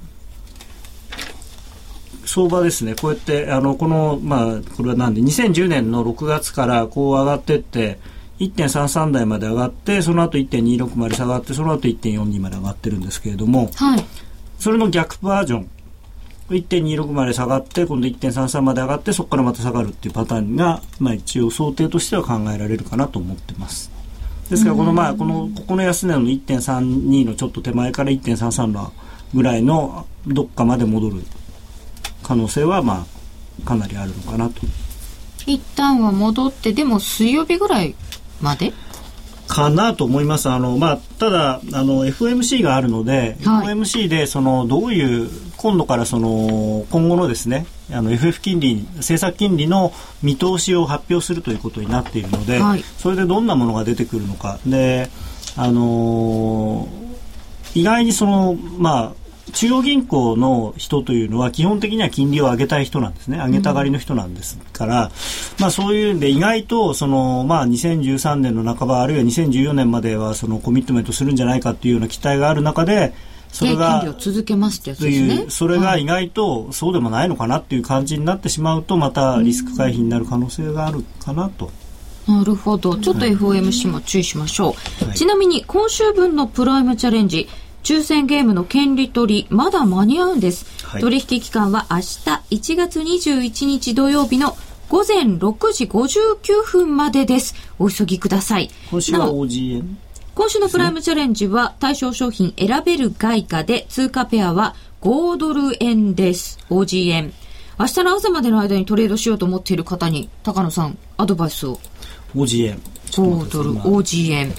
相場ですね、こうやって、あの、この、まあ、これはなんで、2010年の6月からこう上がってって、1.33台まで上がって、その後1.26まで下がって、その後1.42まで上がってるんですけれども、はい。それの逆バージョン。1.26まで下がって、今度1.33まで上がって、そこからまた下がるっていうパターンが、まあ一応想定としては考えられるかなと思ってます。ですから、このまあ、この、ここの安値の1.32のちょっと手前から1.33のぐらいのどっかまで戻る可能性は、まあ、かなりあるのかなと。一旦は戻って、でも水曜日ぐらいまでかなと思います。あの、まあ、ただ、あの、FOMC があるので、はい FOMC で、その、どういう、今度からその、今後のですね、あの、FF 金利、政策金利の見通しを発表するということになっているので、はいそれでどんなものが出てくるのか。で、あのー意外にその、まあ、中央銀行の人というのは基本的には金利を上げたい人なんですね。上げたがりの人なんですから、まあそういうんで意外とその、まあ2013年の半ばあるいは2014年まではそのコミットメントするんじゃないかっていうような期待がある中で、それで、が金利を続けますってやつと。いう、それが意外とそうでもないのかなっていう感じになってしまうと、またリスク回避になる可能性があるかなと。なるほど。ちょっと FOMC も注意しましょう。はいちなみに、今週分のプライムチャレンジ、抽選ゲームの権利取り、まだ間に合うんです。はい取引期間は明日1月21日土曜日の午前6時59分までです。お急ぎください。今週は OGN。今週のプライムチャレンジは対象商品選べる外貨で通貨ペアは5ドル円です。OG 円。明日の朝までの間にトレードしようと思っている方に高野さんアドバイスを OGN。5ドル今 OG 円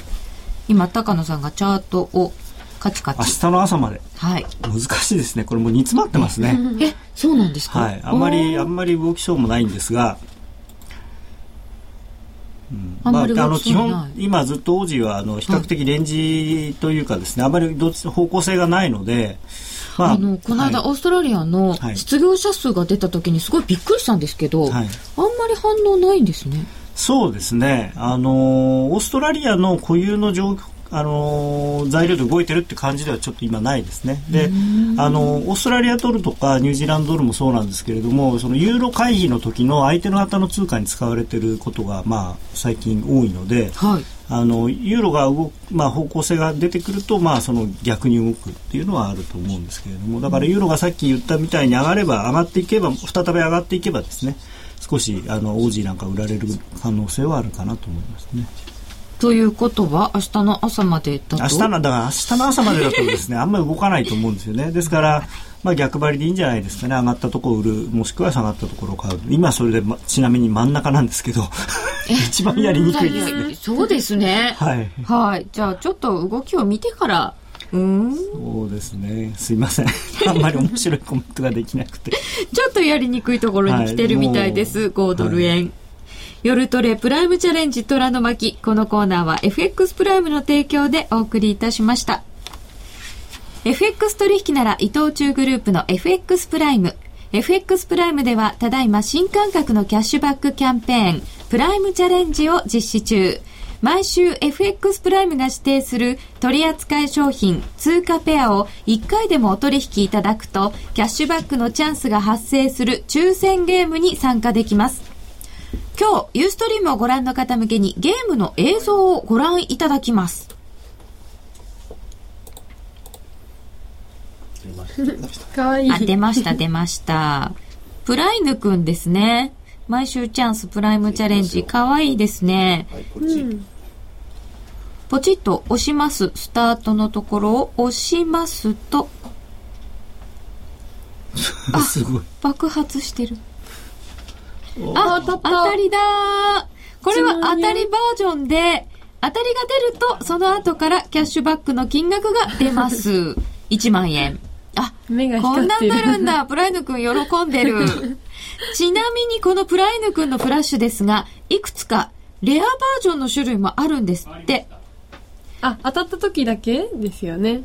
今高野さんがチャートをカチカ明チ日の朝まで。はい。難しいですね。これもう煮詰まってますね。えそうなんですか？はい。あんまり、あんまり動きそうもないんですが、あんまりあの、基本、今ずっと王子は、あの、比較的レンジというかですね、あまりどっち、方向性がないので、まあのこの間、はい。オーストラリアのはい。失業者数が出た時にすごいびっくりしたんですけど、はい。あんまり反応ないんですね。そうですね。あの、オーストラリアの固有の状況、あの材料で動いてるって感じではちょっと今ないですね。で、あのオーストラリアドルとかニュージーランドドルもそうなんですけれども、そのユーロ回避の時の相手の旗の通貨に使われていることがまあ最近多いので、はい。あのユーロが動く、まあ、方向性が出てくると、まあ、その逆に動くっていうのはあると思うんですけれどもだからユーロがさっき言ったみたいに上がれば上がっていけば再び上がっていけばですね少しあのオージーなんか売られる可能性はあるかなと思いますねということは明日の朝までだと？明日のだから明日の朝までだとですね *laughs* あんまり動かないと思うんですよね。ですから、まあ、逆張りでいいんじゃないですかね。上がったところを売るもしくは下がったところを買う。今それで、ま、ちなみに真ん中なんですけど *laughs* 一番やりにくいですね。そうですね。はい。はい。じゃあちょっと動きを見てから。うーん？そうですね。すいません。*laughs* あんまり面白いコメントができなくて。ちょっとやりにくいところに来てるみたいです、はい5ドル円。夜トレプライムチャレンジ虎の巻。このコーナーは FX プライムの提供でお送りいたしました。FX 取引なら伊藤忠グループの FX プライム。FX プライムではただいま新感覚のキャッシュバックキャンペーン、プライムチャレンジを実施中。毎週 FX プライムが指定する取扱い商品、通貨ペアを1回でもお取引いただくと、キャッシュバックのチャンスが発生する抽選ゲームに参加できます。今日、ユーストリームをご覧の方向けにゲームの映像をご覧いただきます。かわいいあ、出ました、出ました。プライヌくんですね。毎週チャンスプライムチャレンジ。かわいいですね。ポチッと押します。スタートのところを押しますと、*laughs* すごい。爆発してる。ああ、当たりだーこれは当たりバージョンで、当たりが出ると、その後からキャッシュバックの金額が出ます。*laughs* 1万円。あ、目がこんなん光ってる。なるんだ。*laughs* プライヌ君喜んでる。*laughs* ちなみにこのプライヌ君のフラッシュですが、いくつかレアバージョンの種類もあるんですって。あ、当たった時だけですよね。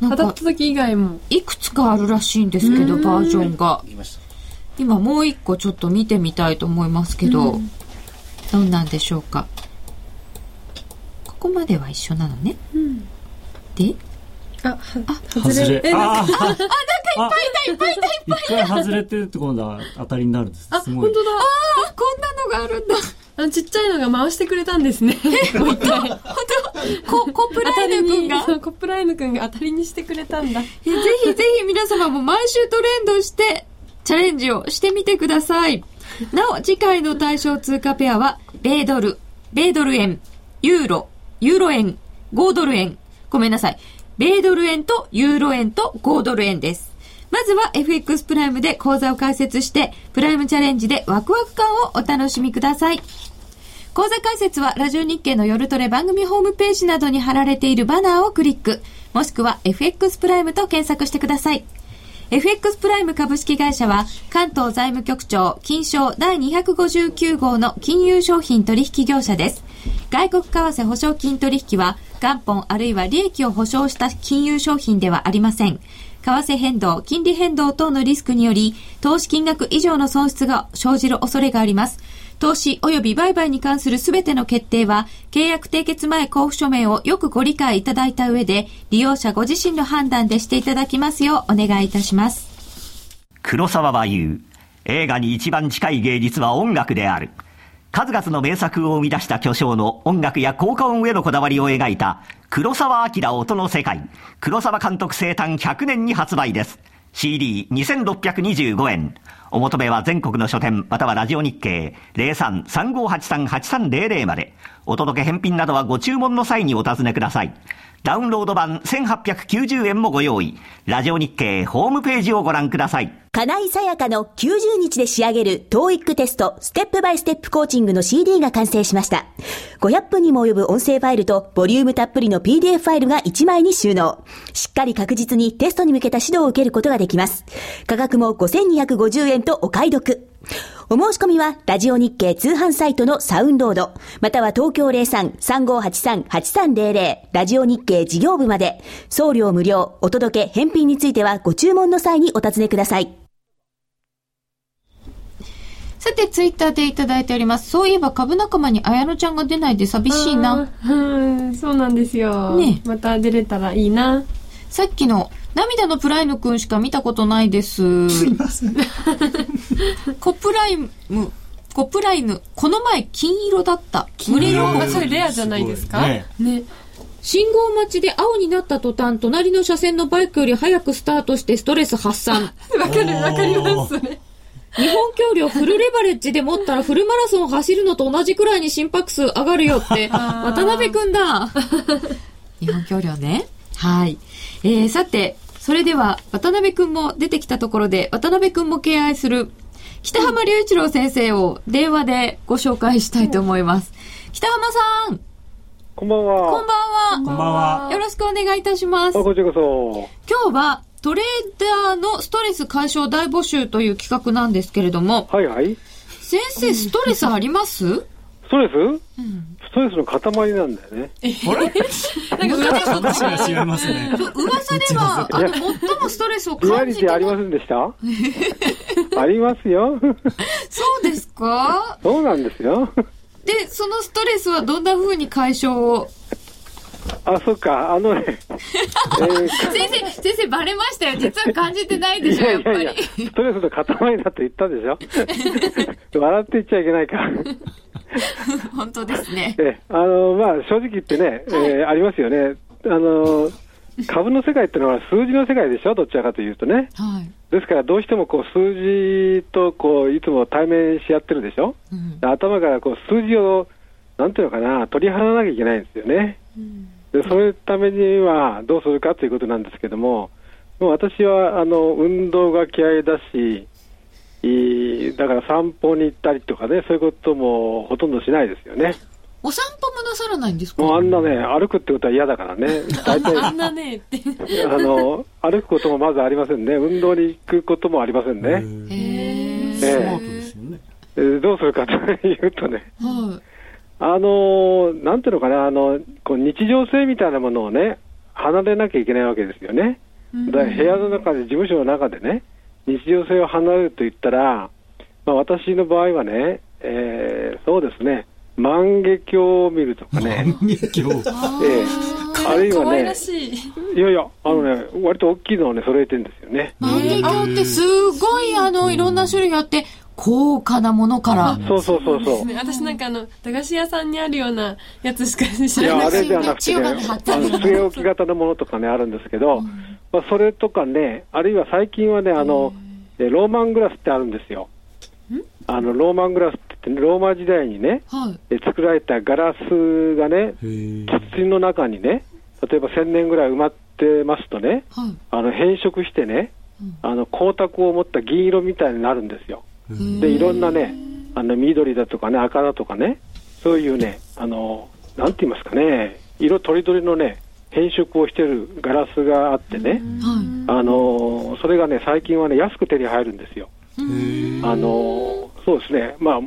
当たった時以外も。いくつかあるらしいんですけど、バージョンが。今もう一個ちょっと見てみたいと思いますけど、どんなんでしょうか？ここまでは一緒なのね。で、あ、は外れ。え、なんかああ、なんかいっぱいいた、いっぱいいた、いっぱい一回外れてるって今度は当たりになるんです。あ、すごい。本当だ。あ、こんなのがあるんだ。あのちっちゃいのが回してくれたんですね。もう一回。ココプライヌ君が？コップライヌ君が当たりにしてくれたんだ。ぜひぜひ皆様も毎週トレンドしてチャレンジをしてみてください。なお、次回の対象通貨ペアは、米ドル、米ドル円、ユーロ、ユーロ円、5ドル円。ごめんなさい。米ドル円とユーロ円と5ドル円です。まずは FX プライムで講座を開設して、プライムチャレンジでワクワク感をお楽しみください。講座解説はラジオ日経の夜トレ番組ホームページなどに貼られているバナーをクリック、もしくは FX プライムと検索してください。FX プライム株式会社は関東財務局長金賞第259号の金融商品取引業者です。外国為替保証金取引は元本あるいは利益を保証した金融商品ではありません。為替変動、金利変動等のリスクにより、投資金額以上の損失が生じる恐れがあります。投資及び売買に関するすべての決定は、契約締結前交付書面をよくご理解いただいた上で、利用者ご自身の判断でしていただきますようお願いいたします。黒沢は言う。映画に一番近い芸術は音楽である。数々の名作を生み出した巨匠の音楽や効果音へのこだわりを描いた黒沢明音の世界。黒沢監督生誕100年に発売です。CD2625 円。お求めは全国の書店またはラジオ日経03-3583-8300まで。お届け返品などはご注文の際にお尋ねください。ダウンロード版1890円もご用意。ラジオ日経ホームページをご覧ください。金井さやかの90日で仕上げる TOEIC テストステップバイステップコーチングの CD が完成しました。500分にも及ぶ音声ファイルとボリュームたっぷりの PDF ファイルが1枚に収納。しっかり確実にテストに向けた指導を受けることができます。価格も5250円とお買い得。お申し込みは、ラジオ日経通販サイトのサウンロード、または東京03-3583-8300、ラジオ日経事業部まで、送料無料、お届け、返品についてはご注文の際にお尋ねください。さて、ツイッターでいただいております。そういえば株仲間に綾乃ちゃんが出ないで寂しいな。うん、そうなんですよ。ねまた出れたらいいな。さっきの涙のプライムくんしか見たことないです。コプライム、コプライム、この前金色だった。無礼予あ、告それレアじゃないですか？ねね。信号待ちで青になった途端、隣の車線のバイクより早くスタートしてストレス発散。*laughs* わかる、わかります、それ。日本橋梁フルレバレッジで持ったらフルマラソン走るのと同じくらいに心拍数上がるよって、*laughs* 渡辺くんだ。*laughs* 日本橋梁ね。はい。えー、さて、それでは、渡辺くんも出てきたところで、渡辺くんも敬愛する、北浜隆一郎先生を電話でご紹介したいと思います。北浜さん、こんばんは。こんばんは。こんばんは。よろしくお願いいたします。あこちらこそ。今日は、トレーダーのストレス解消大募集という企画なんですけれども、はいはい。先生、ストレスあります？ストレス、ストレスの塊なんだよね。話 *laughs* が違いますね。噂では、あの、最もストレスをリア感じてリティありませんでした？*laughs* ありますよ。そうですか？そうなんですよ。で、そのストレスはどんな風に解消を？あ、そっか。あのね。*laughs* えー先生、先生バレましたよ。実は感じてないでいしょ、やっぱやいやいやり。、ストレスの塊だと言ったでしょ *laughs* 笑って言っちゃいけないか。本当ですね。え、あの、まあ、正直言ってね、えーありますよね。あの、株の世界ってのは数字の世界でしょどちらかというとね。はい。ですから、どうしてもこう数字とこういつも対面し合ってるでしょ、頭からこう数字を、なんていうのかな、取り払わなきゃいけないんですよね。でそういうためにはどうするかということなんですけども、もう私はあの運動が嫌いだし、いいだから散歩に行ったりとかね、そういうこともほとんどしないですよね。お散歩もなさらないんですか？もうあんなね、歩くってことは嫌だからね。大体、*laughs* あんなねって。あの、歩くこともまずありませんね。運動に行くこともありませんね。へええ。スマートですよね。えーどうするかというとね、はあのーなんていうのかな、あの、こう日常性みたいなものをね、離れなきゃいけないわけですよね。だから部屋の中で、事務所の中でね、日常性を離れると言ったら、まあ、私の場合はね、えーそうですね、万華鏡を見るとかね、万華鏡。ええあるいはね可愛ら、しい。いやいや、あのね、割と大きいのをね、揃えてるんですよね。い。万華鏡ってすごい、あの、いろんな種類があって、高価なものから。そうそうそうそう。ね私なんかあの、駄菓子屋さんにあるようなやつしか知いや、らない。あれじゃなくてね、据え置き型のものとかね、あるんですけど、まあ、それとかね、あるいは最近はね、あの、えローマングラスってあるんですよ。あの、ローマングラスって言ってね、ローマ時代にね、はい。え作られたガラスがね、へ土の中にね、例えば1000年ぐらい埋まってますとね、はい。あの変色してね、あの光沢を持った銀色みたいになるんですよ。で、いろんなね、あの緑だとかね、赤だとかね、そういうね、あの、なんて言いますかね、色とりどりのね、変色をしてるガラスがあってね、はあの、それがね、最近はね、安く手に入るんですよ。あの、そうですね、まあ、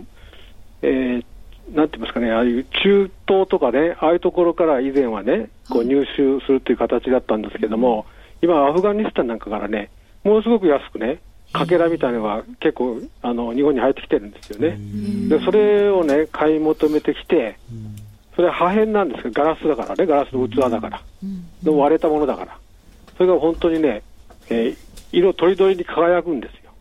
えーなんて言いますかね、ああいう中東とかね、ああいうところから以前はね、こう入手するという形だったんですけども、今、アフガニスタンなんかからね、ものすごく安くね、かけらみたいなのが結構あの日本に入ってきてるんですよね。で、それをね、買い求めてきて、それは破片なんですけど、ガラスだからね、ガラスの器だから、でも割れたものだから、それが本当にね、えー色とりどりに輝くんですよ。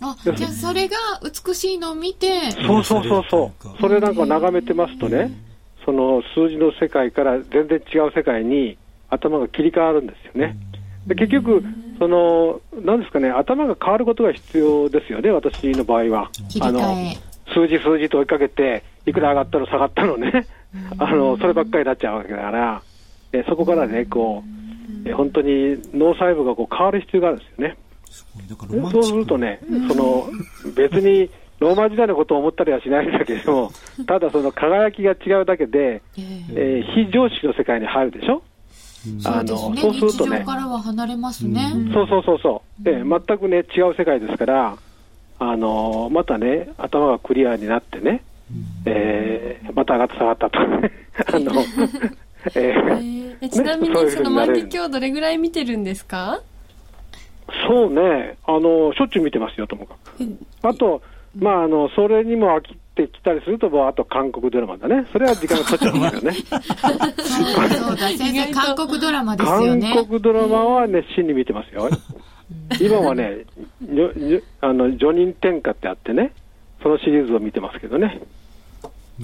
あ、じゃあそれが美しいのを見て、そうそうそうそう。それなんか眺めてますとね、その数字の世界から全然違う世界に頭が切り替わるんですよね。で結局、その、なんですかね、頭が変わることが必要ですよね、私の場合は。切り替え。数字数字と追いかけて、いくら上がったの下がったのね、あの、そればっかりになっちゃうわけだから、えそこからね、こう、え本当に脳細胞がこう変わる必要があるんですよね。そうするとね、その別にローマ時代のことを思ったりはしないんだけれども、ただその輝きが違うだけで、えー非常識の世界に入るでしょ、そうですね。そうする日とね。常からは離れますね。そうそうそうそう、で全くね、違う世界ですから、あのまたね、頭がクリアになってね、えーまた上がった下がったと。*laughs* あのえーえちなみねそういうにその万華鏡どれぐらい見てるんですか？そうね、あのしょっちゅう見てますよ、ともかく。あと、まあ、あのそれにも飽きてきたりすると、もうあと韓国ドラマだね、それは時間が取っちゃうんですよね。そうだ、先生、韓国ドラマですよ韓ね。国ドラマは熱心に見てますよ。今はね、あの叙任天下ってあってね、そのシリーズを見てますけどね。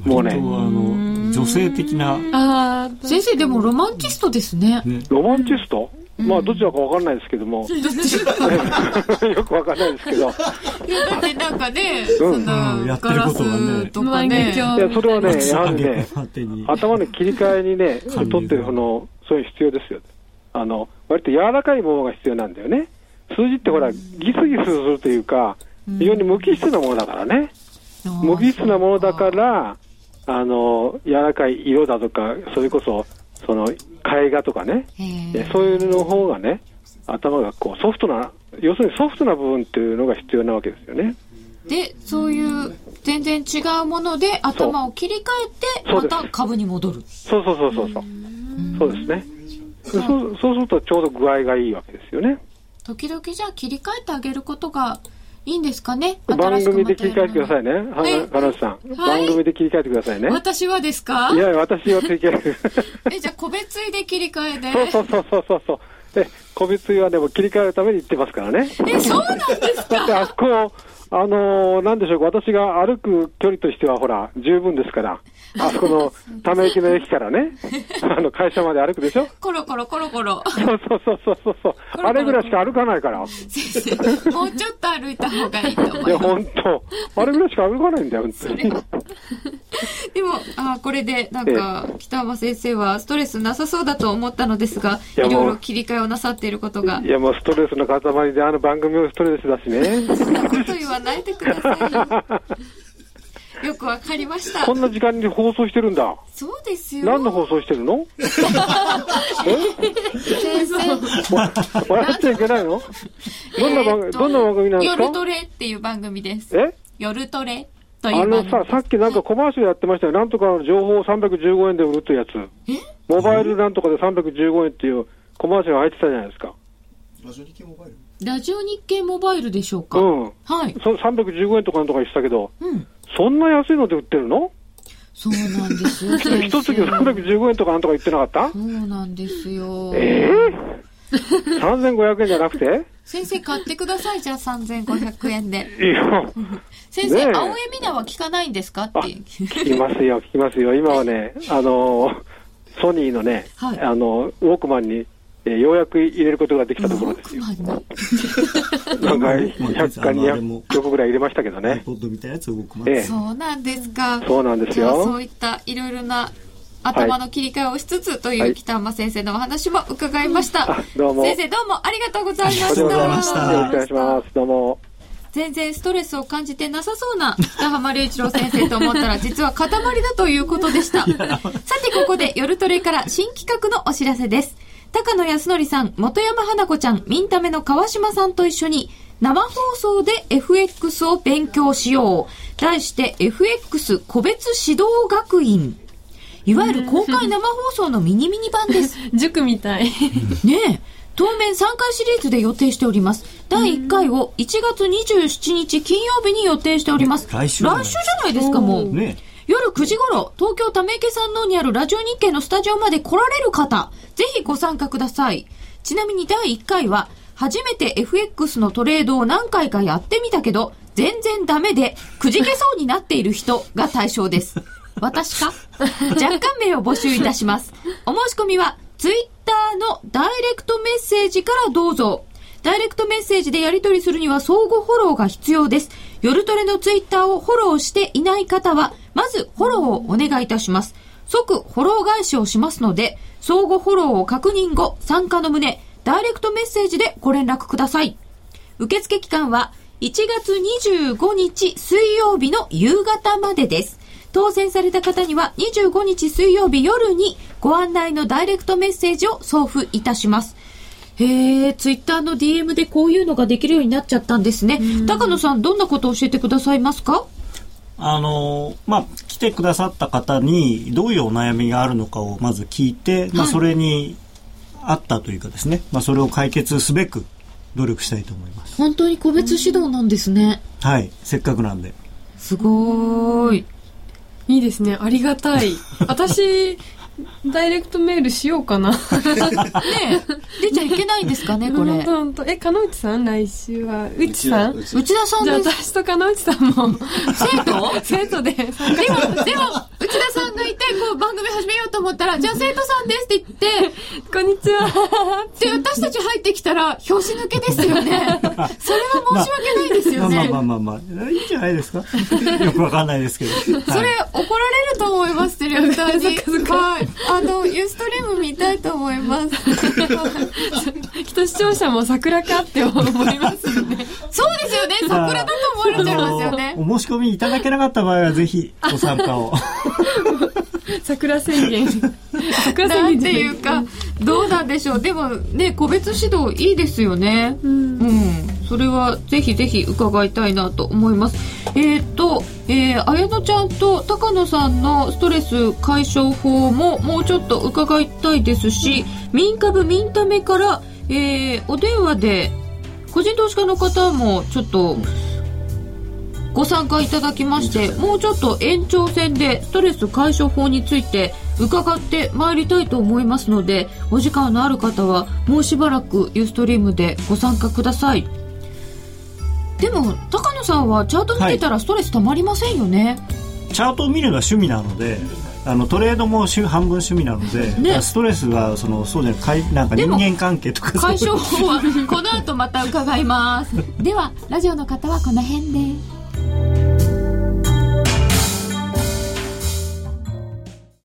もうね、あの女性的な、ああ、先生、でもロマンチストですね。ロマンチスト？まあ、どちらかわかんないですけども、*laughs* *laughs* よくわかんないですけど、いや、だってなんかね、うん。その、やってることがね。ガラスとかね。鏡いや、それはね、やはりね、頭の切り替えにね、感じとってその、そういう必要ですよ。あの、割と柔らかいものが必要なんだよね。数字ってほら、ギスギスするというか、非常に無機質なものだからね。無機質なものだから、あの、柔らかい色だとか、それこそ、その、絵画とかね、そういうの方がね、頭がこう、ソフトな、要するにソフトな部分っていうのが必要なわけですよね。で、そういう全然違うもので頭を切り替えて、また株に戻る。そうそうそうそうそう。そうですね。そうそうするとちょうど具合がいいわけですよね。時々じゃあ切り替えてあげることがいいんですかね？番組で切り替えてくださいね。はえ？彼女さん。はい番組で切り替えてくださいね。私はですか？いや、私は切り替えじゃあ個別で切り替えで。そうそうそうそうそうそう。で、個別はでも切り替えるために言ってますからね。え、そうなんですだってあそこ、あのーなんでしょう、私が歩く距離としては、ほら、十分ですから、*laughs* あそこのため池の駅からね、*laughs* あの会社まで歩くでしょ。コロコロコロコロ。そうそうそうそうそうそう。あれぐらいしか歩かないから。もうちょっと歩いた方がいいと思いや、います。本当あれぐらいしか歩かないんだよ、本当に。*laughs* でも、あこれで、なんか、北浜先生はストレスなさそうだと思ったのですが、いろいろ切り替えをなさっていることが。い。や、もうストレスの塊で、あの番組もストレスだしね。そんなこと言わないでくださいよ。*laughs* よくわかりました。こんな時間に放送してるんだ。そうですよ。何の放送してるの？先生。笑っちゃいけないの？どんな番組、どんな番組なんですか？夜トレっていう番組です。え？夜トレといあのさ、さっきなんかコマーシャルやってましたよ。なんとかの情報を315円で売るってやつ。モバイルなんとかで315円っていうコマーシャル入ってたじゃないですか。ラジオ日経モバイル？でしょうか、うん。はい。そ315円とかなんとか言ってたけど、うん。そんな安いので売ってるの？そうなんですよ。*laughs* 一月315円とかなんとか言ってなかった？そうなんですよ。ええ3500円じゃなくて？先生買ってくださいじゃあ3500円で。いや、先生、ねえ。青江美奈は聞かないんですか？って。聞きますよ、聞きますよ。今はね、あのーソニーのね、はい。あの、ウォークマンに、えーようやく入れることができたところですよ。なんか、100か200曲ぐらい入れましたけどね。そうなんですかそうなんです。よそういったいろいろな頭の切り替えをしつつという北山先生のお話も伺いました、あどうも先生どうもありがとうございましたありがとうございました。よろしくお願いします。どうも。全然ストレスを感じてなさそうな *laughs* 北浜隆一郎先生と思ったら実は塊だということでした。*laughs* さてここで夜トレから新企画のお知らせです。高野康則さん、元山花子ちゃん、ミンタメの川島さんと一緒に生放送で FX を勉強しよう。題して FX 個別指導学院。いわゆる公開生放送のミニミニ版です。塾みたい。ねえ。当面3回シリーズで予定しております。第1回を1月27日金曜日に予定しております。来週じゃない来週じゃないですか、もう。ね夜9時頃、東京ため池山王にあるラジオ日経のスタジオまで来られる方、ぜひご参加ください。ちなみに第1回は、初めて FX のトレードを何回かやってみたけど、全然ダメで、くじけそうになっている人が対象です。私か？若干名を募集いたします。お申し込みは、ツイッターのダイレクトメッセージからどうぞ。ダイレクトメッセージでやり取りするには相互フォローが必要です。夜トレのツイッターをフォローしていない方は、まずフォローをお願いいたします。即フォロー返しをしますので、相互フォローを確認後、参加の旨、ダイレクトメッセージでご連絡ください。受付期間は1月25日水曜日の夕方までです。当選された方には25日水曜日夜にご案内のダイレクトメッセージを送付いたします。へえ、ツイッターの DM でこういうのができるようになっちゃったんですね。高野さん、どんなことを教えてくださいますか？あのまあ、来てくださった方にどういうお悩みがあるのかをまず聞いて、まあ、それに合ったというかですね、まあ、それを解決すべく努力したいと思います。本当に個別指導なんですね。はい、せっかくなんで。すごーい。いいですね。ありがたい。私、ダイレクトメールしようかな。*laughs* ねえ、出ちゃいけないんですかね、これ。え、かのうちさん？来週は、うちさん？内田さんじゃあです。私とかのうちさんも、生徒？生徒ででも、でも、内田さんがいて、こう番組始めようと思ったら、じゃあ生徒さんですって言って、こんにちは。で、私たち入ってきたら、拍子抜けですよね。それは申し訳ないですよね。まあまあまあまあ、いいんじゃないですか？よくわかんないですけど。それ、怒られると思います、ディレクターに。はい。あの、ユーストリーム見たいと思います。きっと視聴者も桜かって思いますよね。そうですよね。桜だと思われちゃいますよねお申し込みいただけなかった場合は、ぜひご参加を。桜宣言。桜宣なん言じゃないていうか、どうなんでしょう。でもね、個別指導いいですよね。うん。それはぜひぜひ伺いたいなと思います。えっ、と、えー、綾乃ちゃんと高野さんのストレス解消法ももうちょっと伺いたいですし、民株民ためから、えー、お電話で、個人投資家の方もちょっと、ご参加いただきましてもうちょっと延長戦でストレス解消法について伺ってまいりたいと思いますのでお時間のある方はもうしばらくユーストリームでご参加くださいでも高野さんはチャート見てたらストレスたまりませんよね、チャートを見るのは趣味なので、あのトレードも趣半分趣味なので、ね。ストレスはそのそうじゃないかいなんか人間関係とか解消法はこの後また伺います。ではラジオの方はこの辺で